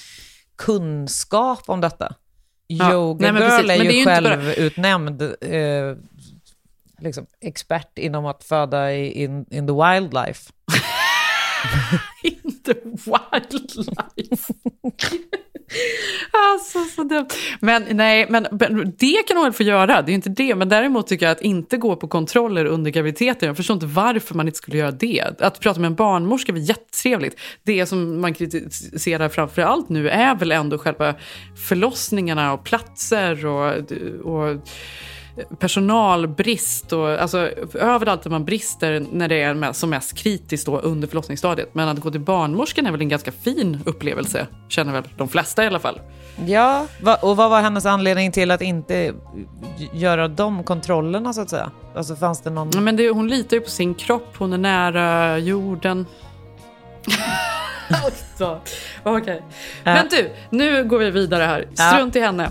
kunskap om detta. Ja, Yoga nej, men Girl är ju är ju inte bara- självutnämnd eh, liksom, expert inom att föda i, in, in the wildlife. in the wildlife. Alltså, så dumt. Men nej, men, men det kan hon väl få göra, det är inte det. Men däremot tycker jag att inte gå på kontroller under graviditeten, jag förstår inte varför man inte skulle göra det. Att prata med en barnmorska är jättetrevligt. Det som man kritiserar framför allt nu är väl ändå själva förlossningarna och platser och, och personalbrist och alltså, överallt där man brister när det är som mest kritiskt då under förlossningsstadiet. Men att gå till barnmorskan är väl en ganska fin upplevelse, känner väl de flesta i alla fall. Ja, och vad var hennes anledning till att inte göra de kontrollerna så att säga? Alltså fanns det någon... Men det, hon litar ju på sin kropp, hon är nära jorden. Okej. Okay. Men du, nu går vi vidare här. Strunt i henne.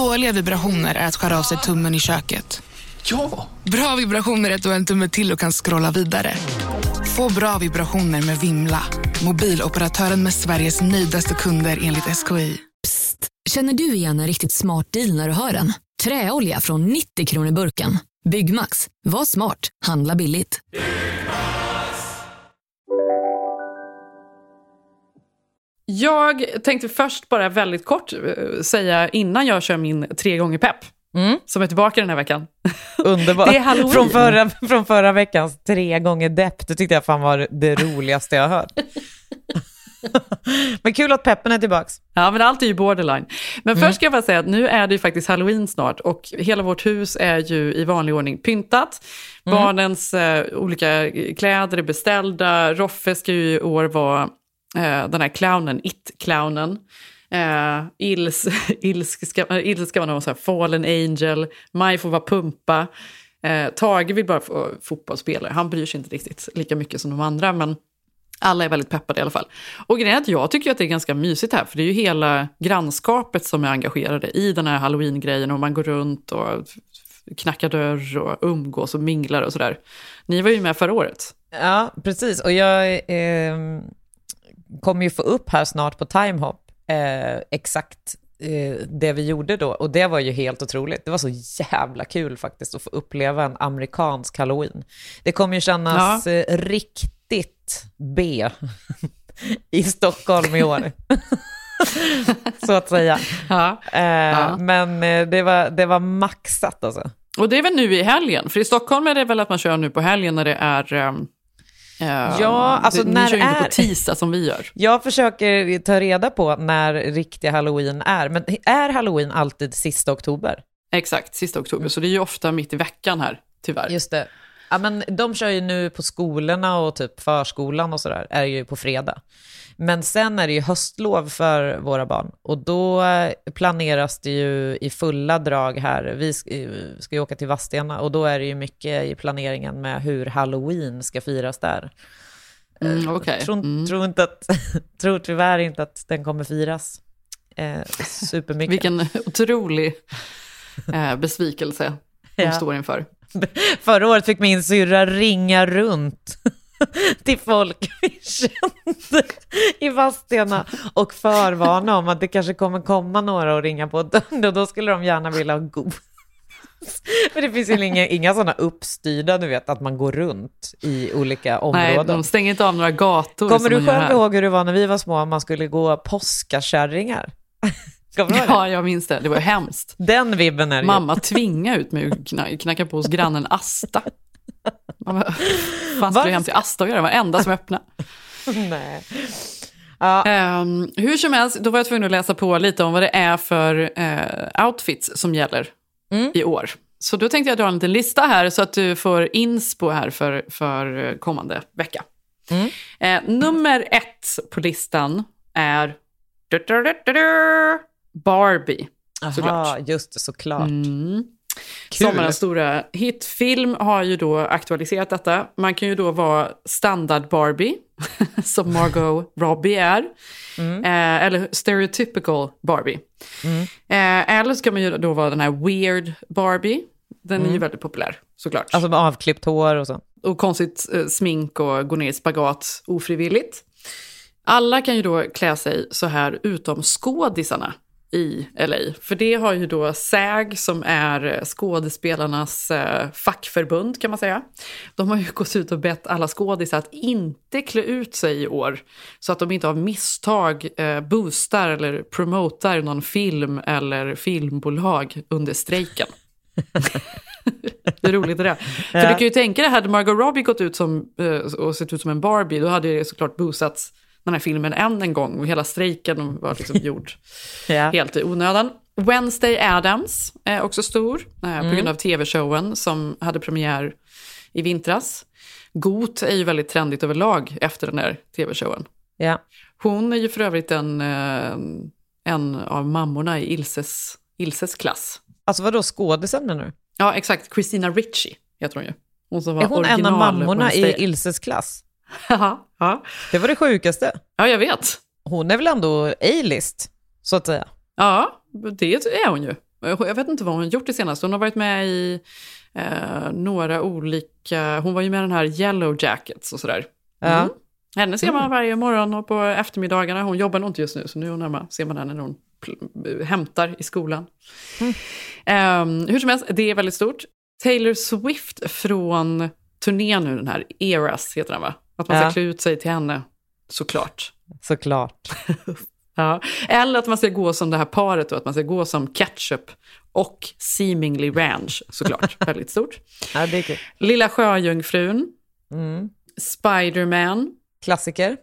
Dåliga vibrationer är att skära av sig tummen i köket. Ja! Bra vibrationer är att du har en tumme till och kan scrolla vidare. Få bra vibrationer med Vimla. Mobiloperatören med Sveriges nöjdaste kunder enligt SKI. Psst! Känner du igen en riktigt smart deal när du hör den? Träolja från 90 kronor burken. Byggmax. Var smart. Handla billigt. Jag tänkte först bara väldigt kort eh, säga innan jag kör min tre gånger pepp. Mm. Som är tillbaka den här veckan. Underbart. Det är Halloween. Från förra, från förra veckans tre gånger depp, det tyckte jag fan var det roligaste jag hört. men kul att peppen är tillbaka. Ja, men allt är ju borderline. Men mm. först ska jag bara säga att nu är det ju faktiskt halloween snart och hela vårt hus är ju i vanlig ordning pyntat. Mm. Barnens eh, olika kläder är beställda. Roffe ska ju i år vara Eh, den här clownen, It-clownen. Eh, Ils, ilska, Ils någon så här fallen angel, Maj får vara pumpa. Eh, Tage vill bara få fotbollsspelare, han bryr sig inte riktigt lika mycket som de andra, men alla är väldigt peppade i alla fall. Och grejen är att jag tycker att det är ganska mysigt här, för det är ju hela grannskapet som är engagerade i den här halloween-grejen och man går runt och knackar dörr och umgås och minglar och sådär. Ni var ju med förra året. Ja, precis. Och jag eh, kommer ju få upp här snart på Timehop eh, exakt eh, det vi gjorde då. Och det var ju helt otroligt. Det var så jävla kul faktiskt att få uppleva en amerikansk halloween. Det kommer ju kännas ja. eh, riktigt B i Stockholm i år. så att säga. Ja. Eh, ja. Men eh, det, var, det var maxat alltså. Och det är väl nu i helgen? För i Stockholm är det väl att man kör nu på helgen när det är um Ja, alltså det, när ni kör ju är... inte på tisdag som vi gör. Jag försöker ta reda på när riktiga halloween är. Men är halloween alltid sista oktober? Exakt, sista oktober. Så det är ju ofta mitt i veckan här, tyvärr. Just det. Ja, men de kör ju nu på skolorna och typ förskolan och sådär, är ju på fredag. Men sen är det ju höstlov för våra barn och då planeras det ju i fulla drag här. Vi ska ju åka till Vadstena och då är det ju mycket i planeringen med hur halloween ska firas där. Mm, eh, okay. tror, mm. tror, inte att, tror tyvärr inte att den kommer firas eh, supermycket. Vilken otrolig eh, besvikelse de ja. står inför. Förra året fick min syrra ringa runt till folk vi kände i Vadstena och förvarna om att det kanske kommer komma några och ringa på dörren och då skulle de gärna vilja ha god. Men det finns ju inga, inga sådana uppstyrda, du vet, att man går runt i olika områden. Nej, de stänger inte av några gator. Kommer du själv ihåg hur det var när vi var små, man skulle gå påskakärringar? Ja, jag minns det. Det var hemskt. Den vibben är det Mamma tvingade ut mig att knacka på hos grannen Asta. Fan skulle hem till Asta och göra? Det var enda som öppnade. Nej. Ja. Um, hur som helst, då var jag tvungen att läsa på lite om vad det är för uh, outfits som gäller mm. i år. Så då tänkte jag dra en liten lista här så att du får inspo här för, för kommande vecka. Eh, nummer ett på listan är Barbie. såklart. Aha, just det, såklart. Mm. Kul. Sommarens stora hitfilm har ju då aktualiserat detta. Man kan ju då vara standard Barbie, som Margot Robbie är. Eh, eller stereotypical Barbie. Eh, eller så kan man ju då vara den här weird Barbie. Den är ju Mm. väldigt populär, såklart. Alltså med avklippt hår och så. Och konstigt eh, smink och gå ner i spagat ofrivilligt. Alla kan ju då klä sig så här utom skådisarna i LA. För det har ju då SAG som är skådespelarnas eh, fackförbund kan man säga. De har ju gått ut och bett alla skådisar att inte klä ut sig i år. Så att de inte av misstag eh, boostar eller promotar någon film eller filmbolag under strejken. Hur roligt är det? För Ja. du kan ju tänka dig, hade Margot Robbie gått ut som, eh, och sett ut som en Barbie, då hade det såklart boostats den här filmen än en gång och hela strejken var liksom gjord Ja. helt i onödan. Wednesday Adams är också stor eh, på Mm. grund av tv-showen som hade premiär i vintras. Got är ju väldigt trendigt överlag efter den här tv-showen. Ja. Hon är ju för övrigt en, eh, en av mammorna i Ilses, Ilses klass. Alltså vadå, skådisen menar du? Ja, exakt. Christina Ricci heter hon ju. Hon som var Är hon en av mammorna i Ilses klass? ja, ja. Det var det sjukaste. Ja, jag vet. Hon är väl ändå A-list, så att säga. Ja, det är hon ju. Jag vet inte vad hon gjort det senaste. Hon har varit med i eh, några olika... Hon var ju med i den här Yellow Jackets och sådär. Ja. Mm. Henne ser man Mm. varje morgon och på eftermiddagarna. Hon jobbar nog inte just nu, så nu är hon hemma. Ser man henne när hon hämtar i skolan. Ehm, hur som helst, det är väldigt stort. Taylor Swift från turnén nu, den här Eras heter den va? Att man ska Ja. klä ut sig till henne, såklart. Såklart. Ja. Eller att man ska gå som det här paret då, att man ska gå som Ketchup och Seemingly Ranch, såklart. Väldigt stort. Ja, det är kul. Lilla Sjöjungfrun, Mm. Spiderman. Klassiker.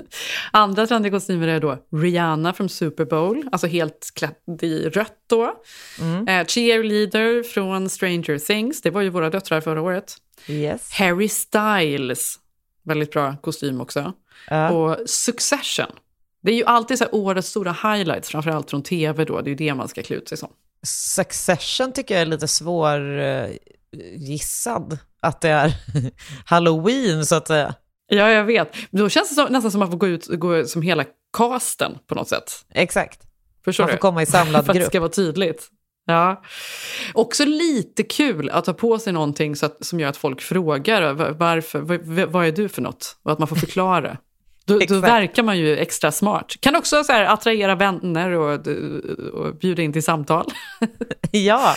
Andra trendiga kostymer är då Rihanna från Super Bowl, alltså helt klädd i rött då. Mm. Eh, cheerleader från Stranger Things, det var ju våra döttrar förra året. Yes. Harry Styles, väldigt bra kostym också. Ja. Och Succession. Det är ju alltid så årets stora highlights, framförallt från tv då. Det är ju det man ska klä ut sig som. Succession tycker jag är lite svår eh, gissad. Att det är halloween, så att säga. Ja, jag vet. Då känns det som, nästan som att man får gå ut gå som hela casten på något sätt. Exakt. Förstår Man får du? komma i samlad För att det grupp. ska vara tydligt. Ja. Också lite kul att ta på sig någonting så att, som gör att folk frågar "Va- varför, vad, är du för något? Och att man får förklara. Då, då verkar man ju extra smart. Kan också så här, attrahera vänner och, och bjuda in till samtal. ja.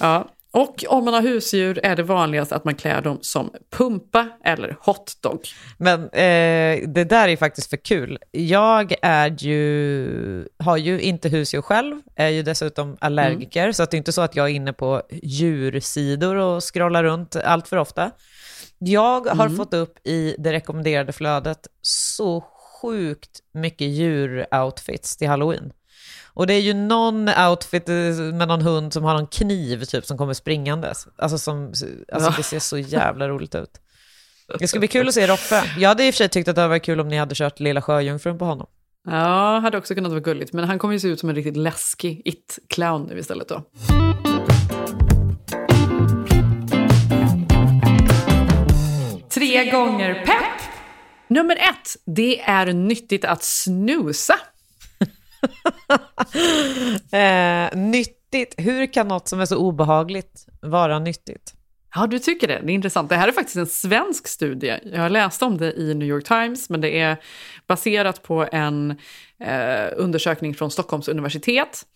ja. Och om man har husdjur är det vanligast att man klär dem som pumpa eller hotdog. Men eh, det där är faktiskt för kul. Jag är ju, har ju inte husdjur själv, är ju dessutom allergiker, så att det är inte så att jag är inne på djursidor och scrollar runt allt för ofta. Jag har Mm. fått upp i det rekommenderade flödet så sjukt mycket djuroutfits till halloween. Och det är ju någon outfit eh, med någon hund som har någon kniv typ som kommer springandes. Alltså, som, alltså Ja. det ser så jävla roligt ut. Det ska bli kul att se Roffe. Jag hade i och för sig tyckt att det hade varit kul om ni hade kört Lilla Sjöjungfrun på honom. Ja, hade också kunnat vara gulligt. Men han kommer ju se ut som en riktigt läskig it-clown nu istället då. Tre gånger pepp! Nummer ett, det är nyttigt att snusa. Eh, nyttigt. Hur kan något som är så obehagligt vara nyttigt? Ja, du tycker det. Det är intressant. Det här är faktiskt en svensk studie. Jag har läst om det i New York Times, men det är baserat på en eh, undersökning från Stockholms universitet.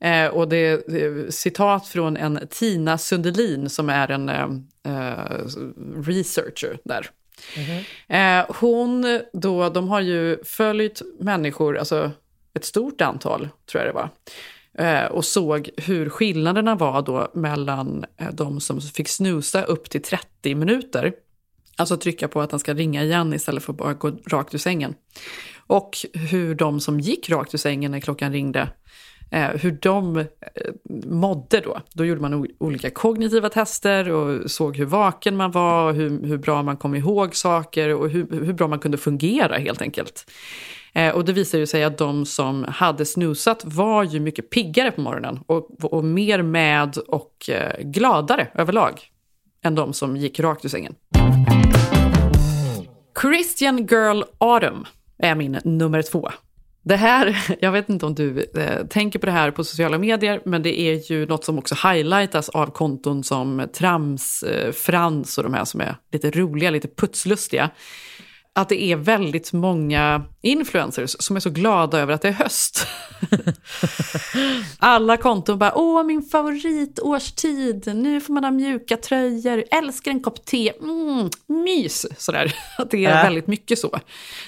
Eh, och det är eh, citat från en Tina Sundelin som är en eh, eh, researcher där. Eh, hon då, de har ju följt människor, alltså ett stort antal tror jag det var, eh, och såg hur skillnaderna var då mellan eh, de som fick snusa upp till 30 minuter, alltså trycka på att den ska ringa igen istället för att bara gå rakt ur sängen. Och hur de som gick rakt ur sängen när klockan ringde eh, hur de mådde då. Då gjorde man olika kognitiva tester och såg hur vaken man var, hur, hur bra man kom ihåg saker och hur, hur bra man kunde fungera helt enkelt. Eh, och det visade ju sig att de som hade snusat var ju mycket piggare på morgonen och, och mer med och eh, gladare överlag än de som gick rakt ur sängen. Christian Girl Autumn är min nummer två. Det här, jag vet inte om du eh, tänker på det här på sociala medier, men det är ju något som också highlightas av konton som Trams, eh, Frans och de här som är lite roliga, lite putslustiga. Att det är väldigt många influencers som är så glada över att det är höst. Alla konton bara, åh min favoritårstid, nu får man ha mjuka tröjor, älskar en kopp te, mm, mys. Sådär. Att det är Äh. väldigt mycket så.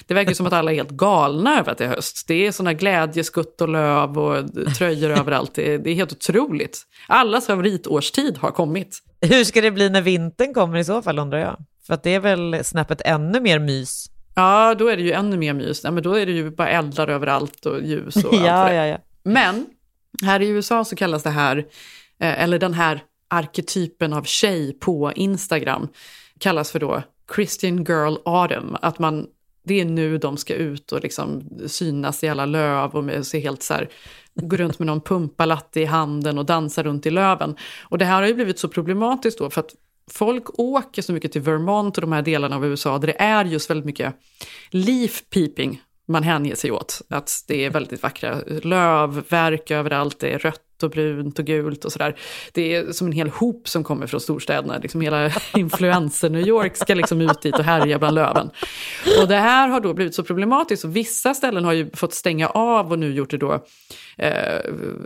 Det verkar som att alla är helt galna över att det är höst. Det är sådana glädjeskutt och löv och tröjor överallt. Det är, det är helt otroligt. Allas favoritårstid har kommit. Hur ska det bli när vintern kommer i så fall undrar jag? För att det är väl snäppet ännu mer mys. Ja, då är det ju ännu mer mys. Ja, men då är det ju bara eldar överallt och ljus och allt ja, ja, ja. Men här i USA så kallas det här, eh, eller den här arketypen av tjej på Instagram kallas för då Christian Girl Autumn. Att man, det är nu de ska ut och liksom synas i alla löv och se helt så här, gå runt med någon pumpalatte i handen och dansa runt i löven. Och det här har ju blivit så problematiskt då för att folk åker så mycket till Vermont och de här delarna av USA där det är just väldigt mycket leaf peeping man hänger sig åt. Att det är väldigt vackra lövverk överallt, det är rött och brunt och gult och sådär. Det är som en hel hop som kommer från storstäderna. Liksom hela influencer-New York ska liksom ut dit och härja bland löven. Och det här har då blivit så problematiskt och vissa ställen har ju fått stänga av och nu gjort det då, eh,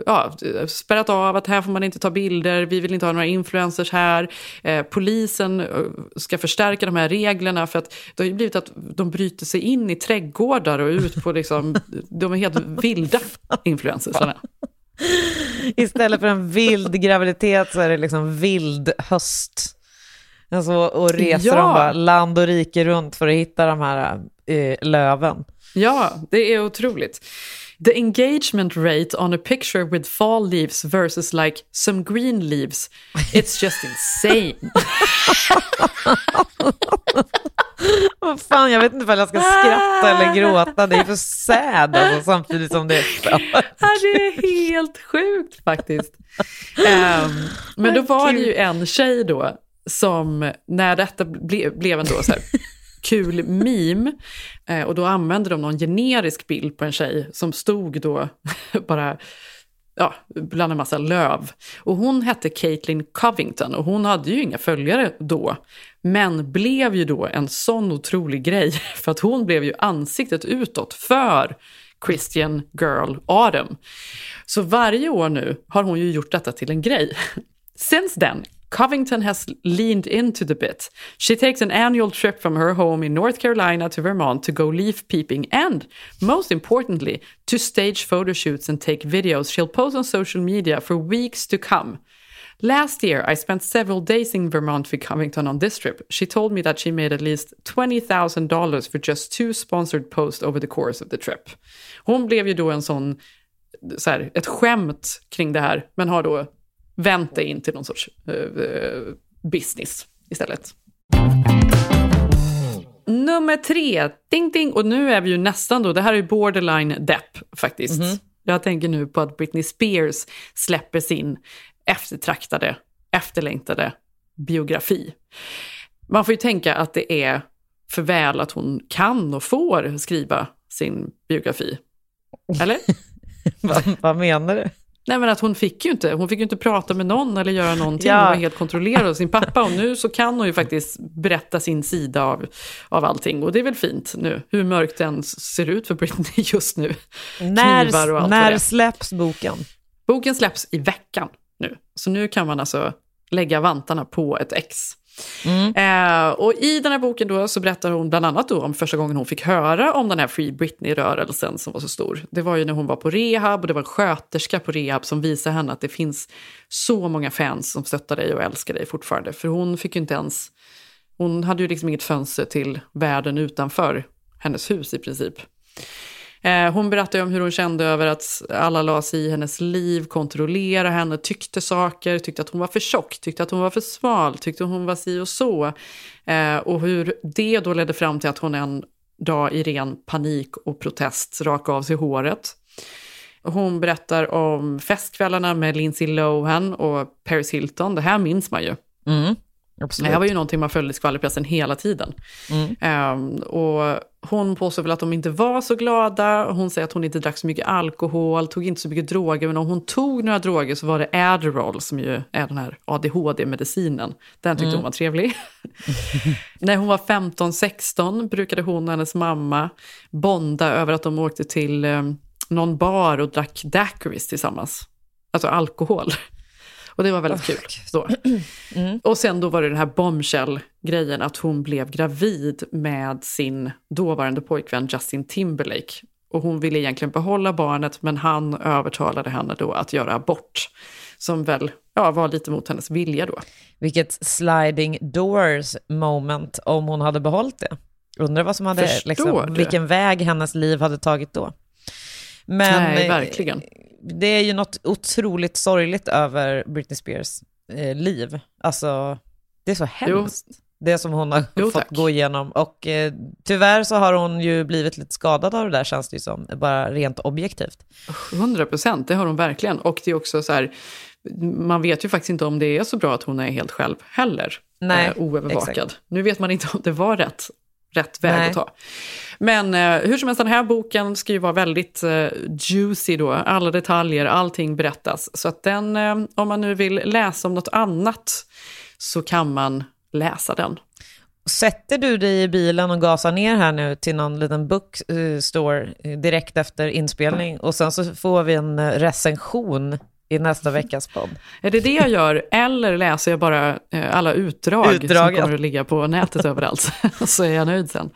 ja, spärrat av att här får man inte ta bilder, vi vill inte ha några influencers här. Eh, polisen eh, ska förstärka de här reglerna för att det har ju blivit att de bryter sig in i trädgårdar och ut på liksom, de är helt vilda influencers. Istället för en vild graviditet så är det liksom vild höst. Alltså, och reser Ja. de bara land och rike runt för att hitta de här eh, löven. Ja, det är otroligt. The engagement rate on a picture with fall leaves versus like some green leaves, it's just insane. Vad fan, jag vet inte ifall jag ska skratta eller gråta. Det är för sad alltså, samtidigt som det är för. Det är helt sjukt faktiskt. Ehm, men då var det ju en tjej då som, när detta ble, blev en då så här kul meme, eh, och då använde de någon generisk bild på en tjej som stod då bara ja, bland en massa löv. Och hon hette Caitlin Covington och hon hade ju inga följare då. Men blev ju då en sån otrolig grej för att hon blev ju ansiktet utåt för Christian Girl Adam. Så varje år nu har hon ju gjort detta till en grej. Since then, Covington has leaned into the bit. She takes an annual trip from her home in North Carolina to Vermont to go leaf peeping and, most importantly, to stage photo shoots and take videos she'll post on social media for weeks to come. Last year, I spent several days in Vermont with Covington on this trip. She told me that she made at least $20,000 for just two sponsored posts over the course of the trip. Hon blev ju då en sån, så här, ett skämt kring det här, men har då vänt det in till någon sorts eh, business istället. Nummer tre, ding ding, och nu är vi ju nästan då, det här är ju borderline depp faktiskt. Jag tänker nu på att Britney Spears släpper sin eftertraktade, efterlängtade biografi. Man får ju tänka att det är för väl att hon kan och får skriva sin biografi. Eller? vad, vad menar du? Nej men att hon fick ju inte, hon fick ju inte prata med någon eller göra någonting. Ja. Hon var helt kontrollerad av sin pappa och nu så kan hon ju faktiskt berätta sin sida av, av allting. Och det är väl fint nu, hur mörkt det än ser ut för Britney just nu. Knivar och När, allt när är. släpps boken? Boken släpps i veckan nu, så nu kan man alltså lägga vantarna på ett ex. Mm. Eh, och i den här boken då så berättar hon bland annat då om första gången hon fick höra om den här Free Britney-rörelsen som var så stor. Det var ju när hon var på rehab och det var en sköterska på rehab som visade henne att det finns så många fans som stöttar dig och älskar dig fortfarande. För hon fick ju inte ens, hon hade ju liksom inget fönster till världen utanför hennes hus i princip. Eh, hon berättar om hur hon kände över att alla la sig i hennes liv, kontrollera henne, tyckte saker, tyckte att hon var för tjock, tyckte att hon var för smal, tyckte hon var si och så. Eh, och hur det då ledde fram till att hon en dag i ren panik och protest rakade av sig håret. Hon berättar om festkvällarna med Lindsay Lohan och Paris Hilton. Det här minns man ju. Mm, absolut. Det här var ju någonting man följde i skvallerpressen hela tiden. Mm. Um, och hon påstår väl att de inte var så glada. Hon säger att hon inte drack så mycket alkohol, tog inte så mycket droger. Men om hon tog några droger så var det Adderall som ju är den här ADHD-medicinen. Den tyckte Mm. hon var trevlig. När hon var 15-16 brukade hon och hennes mamma bonda över att de åkte till um, någon bar och drack daiquiris tillsammans. Alltså alkohol. Och det var väldigt kul då. Och sen då var det den här bombshell-grejen att hon blev gravid med sin dåvarande pojkvän Justin Timberlake. Och hon ville egentligen behålla barnet men han övertalade henne då att göra abort. Som väl ja, var lite mot hennes vilja då. Vilket sliding doors moment om hon hade behållit det. Undrar vad som hade, Förstår liksom, du? vilken väg hennes liv hade tagit då. Men Nej, eh, verkligen. Det är ju något otroligt sorgligt över Britney Spears eh, liv. Alltså, det är så hemskt. Det som hon har Jo, fått tack. gå igenom. Och eh, tyvärr så har hon ju blivit lite skadad av det där känns det ju som, bara rent objektivt. 100 procent, det har hon verkligen. Och det är också så här, man vet ju faktiskt inte om det är så bra att hon är helt själv heller. Nej, eh, oövervakad. exakt. Nu vet man inte om det var rätt, rätt väg Nej. att ta. Men eh, hur som helst, den här boken ska ju vara väldigt eh, juicy då. Alla detaljer, allting berättas. Så att den, eh, om man nu vill läsa om något annat så kan man läsa den. Sätter du dig i bilen och gasar ner här nu till någon liten bookstore eh, direkt efter inspelning och sen så får vi en eh, recension i nästa veckas podd? Är det det jag gör, eller läser jag bara eh, alla utdrag Utdrag, som kommer att ligga på nätet överallt? så är jag nöjd sen.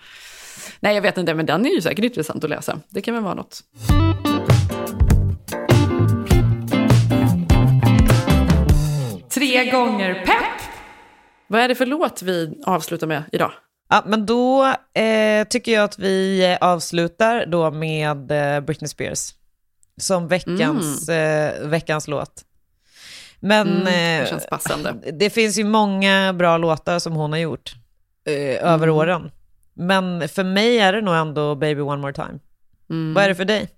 Nej, jag vet inte, men den är ju säkert intressant att läsa. Det kan väl vara något. Tre gånger pepp! Vad är det för låt vi avslutar med idag? Ja, men då eh, tycker jag att vi avslutar då med eh, Britney Spears som veckans, eh, veckans låt. Men Mm, det eh, känns passande. det finns ju många bra låtar som hon har gjort eh, över Mm. åren. Men för mig är det nog ändå Baby One More Time. Mm. Vad är det för dig?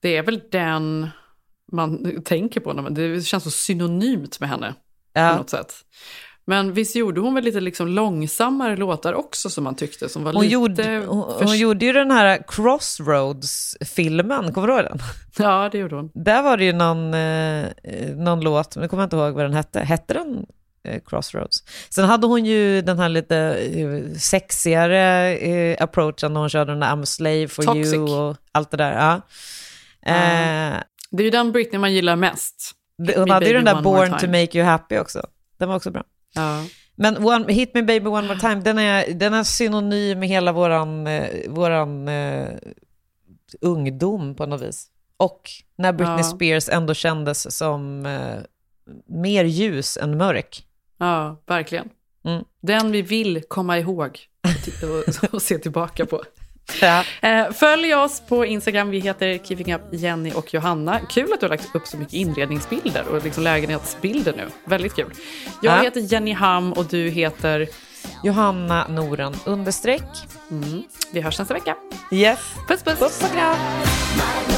Det är väl den man tänker på, när man, det känns så synonymt med henne Ja. på något sätt. Men visst gjorde hon väl lite liksom långsammare låtar också som man tyckte, som var Hon, lite... gjorde, hon, hon gjorde ju den här Crossroads-filmen, kommer du ihåg den? Ja, det gjorde hon. Där var det ju någon, eh, någon låt, men jag kommer inte ihåg vad den hette. Hette den eh, Crossroads? Sen hade hon ju den här lite eh, sexigare eh, approachen när hon körde den där I'm a slave for Toxic. you och allt det där. Ja. Eh, Det är ju den Britney man gillar mest. hon hade ju den där Born to make you happy också. Den var också bra. Ja. Men one, Hit Me Baby One More Time, den är, den är synonym med hela våran, eh, våran eh, ungdom på något vis. Och när Britney Ja. Spears ändå kändes som eh, mer ljus än mörk. Ja, verkligen. Mm. Den vi vill komma ihåg och, och, och se tillbaka på. Ja. Eh, följ oss på Instagram, vi heter Keeping Up Jenny och Johanna. Kul att du har lagt upp så mycket inredningsbilder och liksom lägenhetsbilder nu. Väldigt kul. Jag Ja. heter Jenny Ham och du heter? Johanna Noren understreck. Mm. Vi hörs nästa vecka. Yes. Puss puss. Puss och